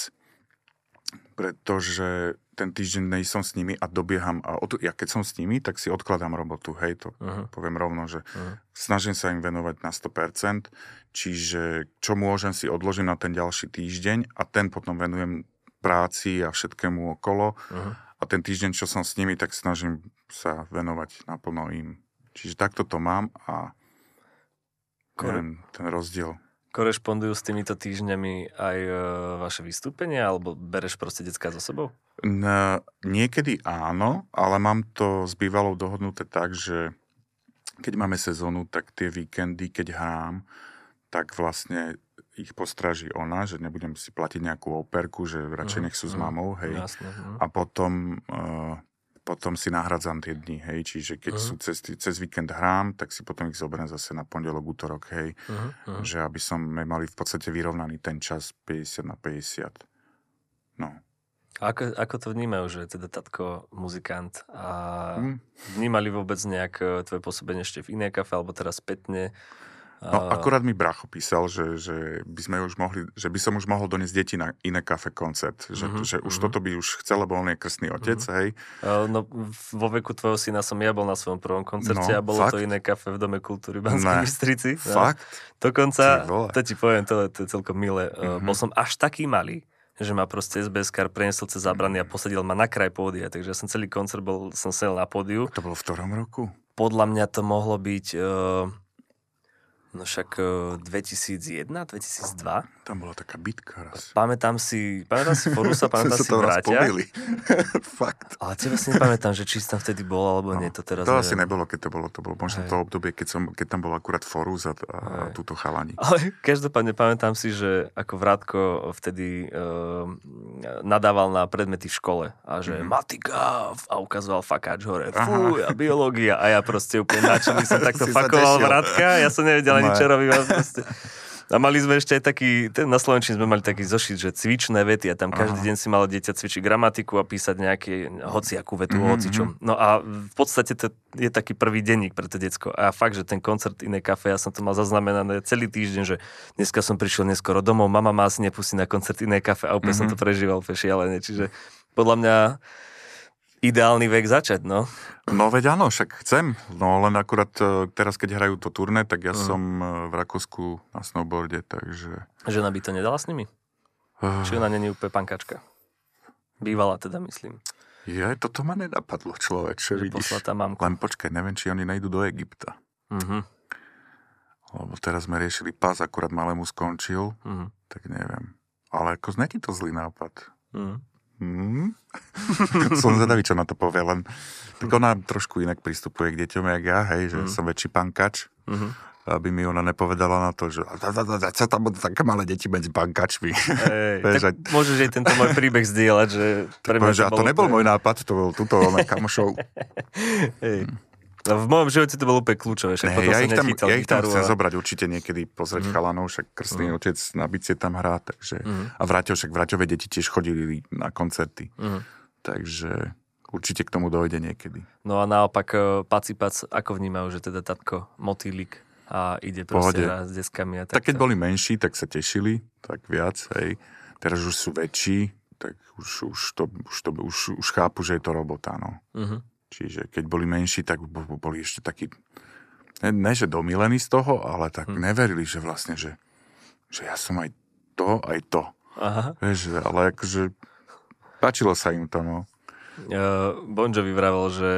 pretože ten týždeň nejsom s nimi a dobieham a od, ja keď som s nimi, tak si odkladám robotu, hej, to uh-huh. poviem rovno, že uh-huh. snažím sa im venovať na 100%, čiže čo môžem si odložiť na ten ďalší týždeň a ten potom venujem práci a všetkému okolo uh-huh. a ten týždeň, čo som s nimi, tak snažím sa venovať naplno im. Čiže takto to mám a Kore- neviem, ten rozdiel. Korešpondujú s týmito týždňami aj e, vaše vystúpenia, alebo bereš proste decka so sebou? N- niekedy áno, ale mám to s bývalou dohodnuté tak, že keď máme sezónu, tak tie víkendy, keď hrám, tak vlastne ich postraží ona, že nebudem si platiť nejakú operku, že radšej Mhm, nech sú s mhm. mamou, hej. Jasne. mhm. A potom, uh, potom si nahradzam tie dni, hej. Čiže keď Mhm. sú cez, cez víkend hrám, tak si potom ich zoberiem zase na pondelok, útorok, hej. Mhm. Že aby som mali v podstate vyrovnaný ten čas 50 na 50. No. A Ako, ako to vnímajú, že teda tatko muzikant a Hm. vnímali vôbec nejak e, tvoje pôsobenie ešte v iné kafe, alebo teraz spätne? No, A- akurát mi bracho písal, že, že, by sme už mohli, že by som už mohol doniesť deti na iné kafe koncert. Že, Mhm, že už mhm. toto by už chcel, lebo on je krstný otec, hej. E, No, vo veku tvojho syna som ja bol na svojom prvom koncerte No, a bolo to fakt? iné kafe v Dome kultúry Banskej Bystrici. No. Fakt? Dokonca, to ti poviem, to, to je celkom milé. Mhm. Uh, bol som až taký malý, že ma proste SBS kar preniesol cez zábrany a posadil ma na kraj pódia, takže ja som celý koncert bol, som sedel na pódiu. To bolo v ktorom roku? Podľa mňa to mohlo byť, uh, no však uh, 2001, 2002. Tam bola taká bitka raz. Pamätám si, pamätám si Forusa, pamätám si pobili. Fakt. ale teba si nepamätám, že či tam vtedy bol, alebo No, nie, to teraz To neviem. asi nebolo, keď to bolo. To bolo možno Hej. to obdobie, keď, som, keď tam bol akurát Forus a, a Hej. túto chalani. Ale každopádne pamätám si, že ako Vrátko vtedy uh, nadával na predmety v škole a že Mhm. mm-hmm. matika a ukazoval fakáč hore, fuj, a biológia a ja proste úplne nadšený som takto fakoval. Vrátka, ja som nevedel ani No. čo robím. proste. A mali sme ešte aj taký, ten, na Slovenčine sme mali taký zošit, že cvičné vety a tam každý Aha. deň si malo dieťa cvičiť gramatiku a písať nejaké hociakú vetu Mhm, o hocičom. No a v podstate to je taký prvý denník pre to decko. A fakt, že ten koncert iné kafe, ja som to mal zaznamenané celý týždeň, že dneska som prišiel neskoro domov, mama ma asi nepustí na koncert iné kafe a úplne som Mhm. to prežíval úplne šialene. Čiže podľa mňa ideálny vek začať, no. No veď áno, však chcem. No len akurát e, teraz, keď hrajú to turné, tak ja Mhm. som e, v Rakúsku na snowboarde, takže... Žena by to nedala s nimi? Uh, Či ona není úplne pankačka? Bývala teda, myslím. je, toto ma nenapadlo, človeče, Že vidíš. mamku. Len počkaj, neviem, či oni nejdu do Egypta. Mhm, Lebo teraz sme riešili pás, akurát malému skončil, mhm, tak neviem. Ale ako ti to zlý nápad. mhm. Hmm? som zvedavý, čo na to povie, len tak ona trošku inak pristupuje k deťom, jak ja, hej, že Mm. som väčší pankač, Mhm. aby mi ona nepovedala na to, že co tam budú také malé deti medzi pankačmi. Ej, Vieš, tak môžeš aj tento môj príbeh zdieľať, že pre mňa Poviem, že a to bolo nebol môj nápad, to bol tuto kamošov. Hej. No, v mojom živote to bolo úplne kľúčové, však Ne, potom ja, som ich tam, ja ich tam chcem a... zobrať určite niekedy pozrieť Mhm. chalanov, však krstný Mhm. otec na bicie tam hrá, takže... Mhm, A Vráťo, však Vráťové deti tiež chodili na koncerty, mhm. takže určite k tomu dojde niekedy. No a naopak e, Paci Pac, ako vnímajú, že teda tatko motýlik a ide proste Pohode. s deskami a Tak tak. keď boli menší, tak sa tešili, tak viac, hej. Teraz už sú väčší, tak už, už, to, už, to, už, už chápu, že je to robota, no. Mhm. Čiže keď boli menší, tak bo- bo- boli ešte takí, ne, ne že domilení z toho, ale tak Hm. neverili, že vlastne, že, že ja som aj to, aj to. Aha. Vieš, že- ale akože páčilo sa im to, no. Uh, bon Jovi vravel, že,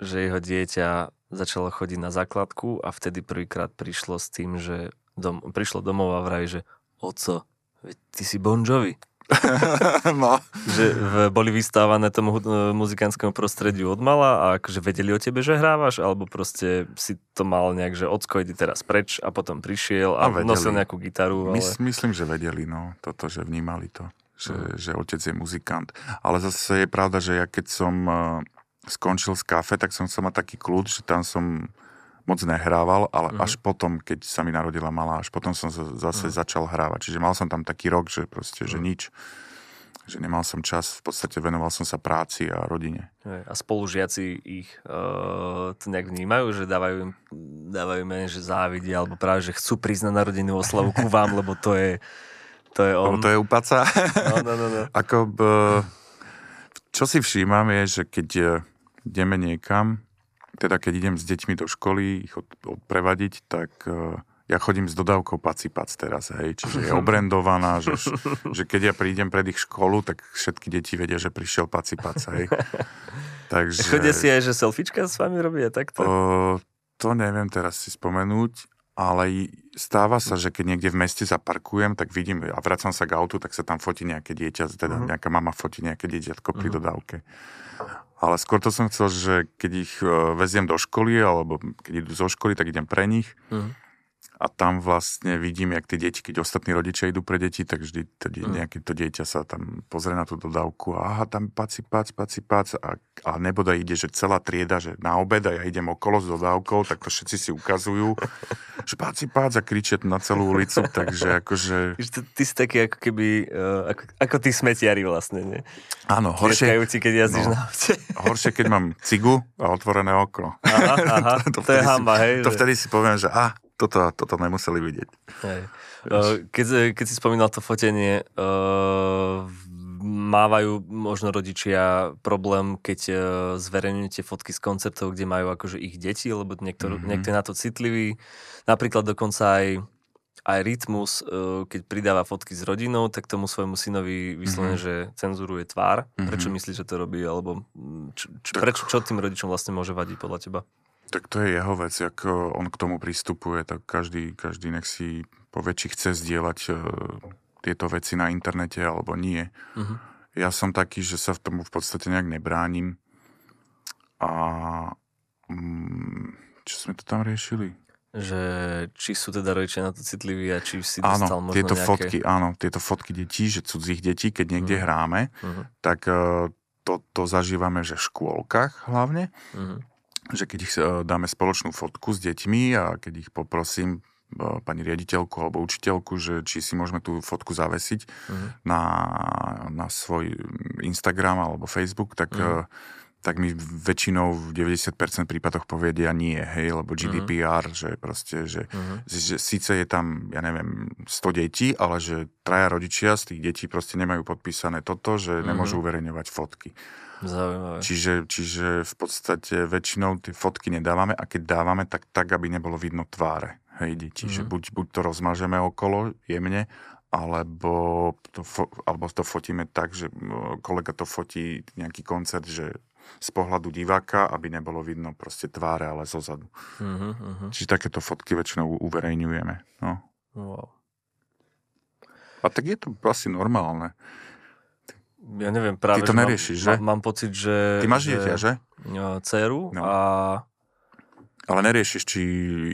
že jeho dieťa začalo chodiť na základku a vtedy prvýkrát prišlo s tým, že dom, prišlo domov a vraví, že oco, veď ty si Bon Jovi. no. Že v, boli vystávané tomu uh, muzikánskému prostrediu od mala a akože vedeli o tebe, že hrávaš, alebo proste si to mal nejak, že ocko, idi teraz preč a potom prišiel a, vedeli. nosil nejakú gitaru. Ale... Mys, myslím, že vedeli, no, toto, že vnímali to, že, Mm. že otec je muzikant. Ale zase je pravda, že ja keď som uh, skončil z kafe, tak som chcel mať taký kľud, že tam som moc nehrával, ale Mhm. až potom, keď sa mi narodila malá, až potom som za- zase Mhm. začal hrávať. Čiže mal som tam taký rok, že proste, že Mhm. nič. Že nemal som čas, v podstate venoval som sa práci a rodine. A spolužiaci ich uh, to nejak vnímajú, že dávajú im, dávajú im že závidia, alebo práve, že chcú na narodenú oslavu ku vám, lebo to je, to je Lebo on. to je upaca. No, no, no, no. Ako, b, čo si všímam je, že keď e, ideme niekam, teda keď idem s deťmi do školy, ich od, odprevadiť, tak e, ja chodím s dodávkou pacipac teraz, hej, čiže je obrendovaná, že, že keď ja prídem pred ich školu, tak všetky deti vedia, že prišiel pacipac, hej. Takže... Chodia si aj, že selfiečka s vami robia takto? O, to neviem teraz si spomenúť, ale stáva sa, že keď niekde v meste zaparkujem, tak vidím a vracam sa k autu, tak sa tam fotí nejaké dieťa, teda uh-huh. nejaká mama fotí nejaké dieťatko pri uh-huh. dodávke. Ale skôr to som chcel, že keď ich e, veziem do školy, alebo keď idú zo školy, tak idem pre nich. Uh-huh a tam vlastne vidím, jak tie deti, keď ostatní rodičia idú pre deti, tak vždy to, mm. nejaké to dieťa sa tam pozrie na tú dodávku a aha, tam paci, pac, paci, pac a, a neboda ide, že celá trieda, že na obed a ja idem okolo s dodávkou, tak to všetci si ukazujú, že paci, pac a kričia na celú ulicu, takže akože... Ty, ty si taký ako keby, uh, ako, ako tí smetiari vlastne, nie? Áno, horšie... keď jazdíš no, na aute. horšie, keď mám cigu a otvorené okno. Aha, aha, to, to, to je hamba, hej? To vtedy si poviem, že ah, toto, toto nemuseli vidieť. Hej. Keď, keď si spomínal to fotenie, uh, mávajú možno rodičia problém, keď zverejňujete fotky z koncertov, kde majú akože ich deti, lebo niektor, mm-hmm. niekto je na to citlivý. Napríklad dokonca aj aj Rytmus, keď pridáva fotky s rodinou, tak tomu svojmu synovi vyslovene, mm-hmm. že cenzuruje tvár. Mm-hmm. Prečo myslíš, že to robí? Alebo čo, čo, prečo, čo tým rodičom vlastne môže vadiť podľa teba? Tak to je jeho vec, ako on k tomu pristupuje, tak každý, každý nech si povie, či chce zdieľať uh, tieto veci na internete alebo nie. Uh-huh. Ja som taký, že sa v tomu v podstate nejak nebránim. A um, čo sme to tam riešili? Že či sú teda rodičia na to citliví a či si dostal áno, možno tieto nejaké... fotky, áno, tieto fotky detí, že cudzích detí, keď niekde uh-huh. hráme, uh-huh. tak uh, to, to zažívame, že v škôlkach hlavne. Uh-huh že keď ich e, dáme spoločnú fotku s deťmi a keď ich poprosím e, pani riaditeľku alebo učiteľku, že či si môžeme tú fotku zavesiť uh-huh. na, na svoj Instagram alebo Facebook, tak, uh-huh. tak mi väčšinou v 90% prípadoch povedia nie, hej, lebo GDPR, uh-huh. že proste, že, uh-huh. že síce je tam, ja neviem, 100 detí, ale že traja rodičia z tých detí proste nemajú podpísané toto, že uh-huh. nemôžu uverejňovať fotky. Zaujímavé. Čiže, čiže v podstate väčšinou tie fotky nedávame a keď dávame, tak tak, aby nebolo vidno tváre hej, detí. Mm-hmm. Že buď, buď to rozmažeme okolo jemne, alebo to, fo- alebo to fotíme tak, že kolega to fotí nejaký koncert, že z pohľadu diváka, aby nebolo vidno proste tváre, ale zozadu. Mm-hmm. Čiže takéto fotky väčšinou uverejňujeme. No. Wow. A tak je to asi normálne ja neviem, práve... Ty to neriešiš, mám, že? Mám pocit, že... Ty máš dieťa, že? No, dceru no. a... Ale neriešiš, či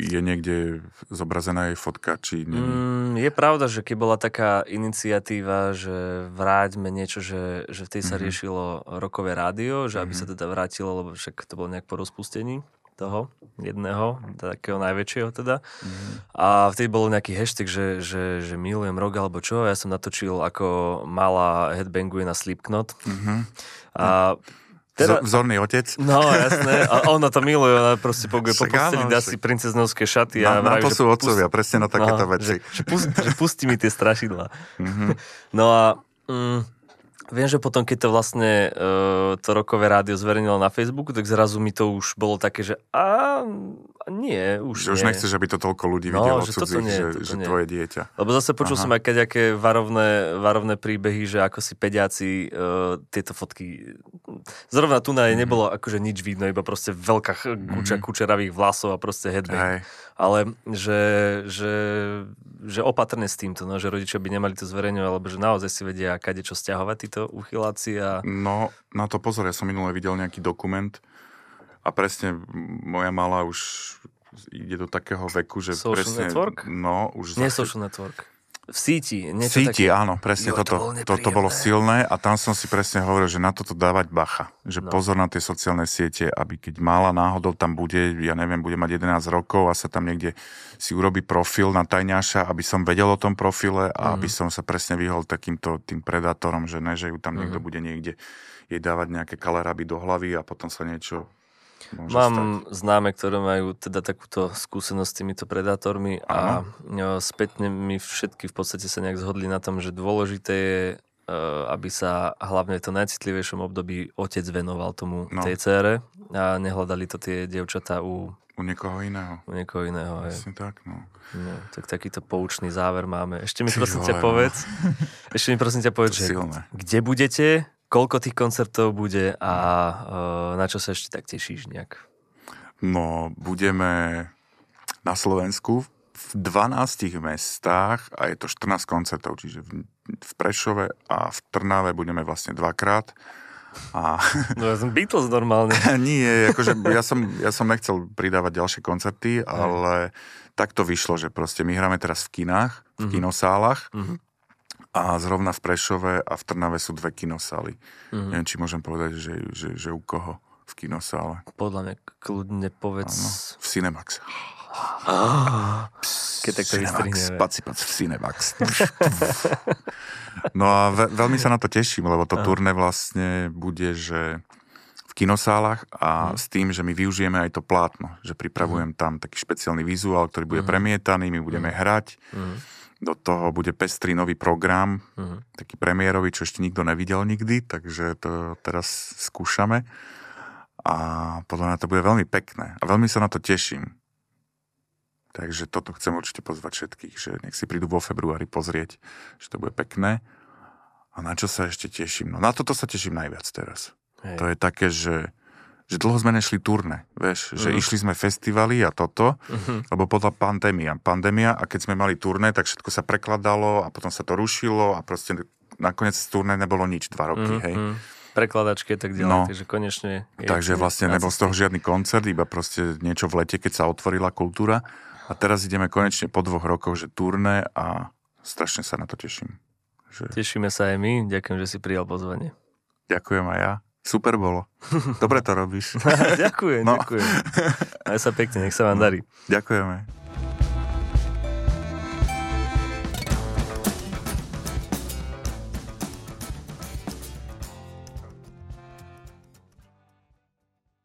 je niekde zobrazená jej fotka, či nie. Mm, je pravda, že keď bola taká iniciatíva, že vráťme niečo, že, že v tej sa mm-hmm. riešilo rokové rádio, že mm-hmm. aby sa mhm. teda vrátilo, lebo však to bolo nejak po rozpustení toho jedného, takého najväčšieho teda. Mm-hmm. A vtedy bol nejaký hashtag, že, že, že milujem rok alebo čo. Ja som natočil, ako malá headbanguje na Slipknot. Mm-hmm. A teda, Vzorný otec. No, jasné. A ona to miluje, ona proste poguje po posteli, dá si princeznovské šaty. A na, vraví, na to sú otcovia, pust... presne na takéto no, veci. Že, že, pust, že pustí mi tie strašidla. Mm-hmm. No a... Mm, Viem, že potom, keď to vlastne uh, to rokové rádio zverejnilo na Facebooku, tak zrazu mi to už bolo také, že a nie, už Že už nechceš, aby to toľko ľudí no, videlo že cudzích, nie, že, že nie. tvoje dieťa. Lebo zase počul Aha. som aj nejaké varovné, varovné príbehy, že ako si pediaci uh, tieto fotky... Zrovna tu na mm. nebolo akože nič vidno, iba proste veľká kuča mm. kučeravých vlasov a proste headbang. Hej. Ale že, že, že opatrne s týmto, no, že rodičia by nemali to zverejňovať, alebo že naozaj si vedia, kade čo stiahovať títo uchyláci. A... No, na to pozor, ja som minule videl nejaký dokument, a presne moja malá už ide do takého veku, že social presne... network? No, už... Nie social network. V síti. V síti, také... áno, presne jo, toto. To, to, to bolo silné a tam som si presne hovoril, že na toto dávať bacha. Že no. pozor na tie sociálne siete, aby keď mala náhodou tam bude, ja neviem, bude mať 11 rokov a sa tam niekde si urobí profil na tajňaša, aby som vedel o tom profile a mm. aby som sa presne vyhol takýmto tým predátorom, že ne, že ju tam mm. niekto bude niekde jej dávať nejaké kaleraby do hlavy a potom sa niečo Môže Mám stať. známe, ktoré majú teda takúto skúsenosť s týmito predátormi a no, spätne mi všetky v podstate sa nejak zhodli na tom, že dôležité je, e, aby sa hlavne v tom najcitlivejšom období otec venoval tomu no. tej cére a nehľadali to tie dievčatá u... U niekoho iného. U niekoho iného, Vlastne tak, no. no. Tak takýto poučný záver máme. Ešte mi Ty prosím ťa no. povedz, ešte mi prosím ťa povedz, že kde budete, koľko tých koncertov bude a uh, na čo sa ešte tak tešíš nejak? No, budeme na Slovensku v 12 mestách a je to 14 koncertov, čiže v, v Prešove a v Trnave budeme vlastne dvakrát. A... No ja som Beatles normálne. Nie, akože ja som, ja som nechcel pridávať ďalšie koncerty, ale tak to vyšlo, že proste my hráme teraz v kinách, v mm-hmm. kinosálach mm-hmm. A zrovna v Prešove a v Trnave sú dve kinosály. Mm-hmm. Neviem, či môžem povedať, že, že, že u koho v kinosále. Podľa mňa kľudne povedz. Ano, v Cinemax. Keď tak to. Paci, paci v Cinemax. no a ve, veľmi sa na to teším, lebo to turné vlastne bude, že v kinosálach a mm. s tým, že my využijeme aj to plátno, že pripravujem mm. tam taký špeciálny vizuál, ktorý bude mm. premietaný, my budeme mm. hrať. Mm. Do toho bude pestrý nový program, mm. taký premiérový, čo ešte nikto nevidel nikdy, takže to teraz skúšame. A podľa mňa to bude veľmi pekné. A veľmi sa na to teším. Takže toto chcem určite pozvať všetkých, že nech si prídu vo februári pozrieť, že to bude pekné. A na čo sa ešte teším? No na toto sa teším najviac teraz. Hej. To je také, že, že dlho sme nešli turné, vieš, uh-huh. že išli sme festivaly a toto, uh-huh. lebo podľa pandémia. Pandémia a keď sme mali turné, tak všetko sa prekladalo a potom sa to rušilo a proste nakoniec z turné nebolo nič dva roky, uh-huh. hej prekladačky a tak ďalej, no, takže konečne... Takže vlastne nebol z toho žiadny koncert, iba proste niečo v lete, keď sa otvorila kultúra a teraz ideme konečne po dvoch rokoch, že turné a strašne sa na to teším. Že... Tešíme sa aj my, ďakujem, že si prijal pozvanie. Ďakujem aj ja. Super bolo. Dobre to robíš. ďakujem, no. ďakujem. Aj sa pekne, nech sa vám darí. Ďakujeme.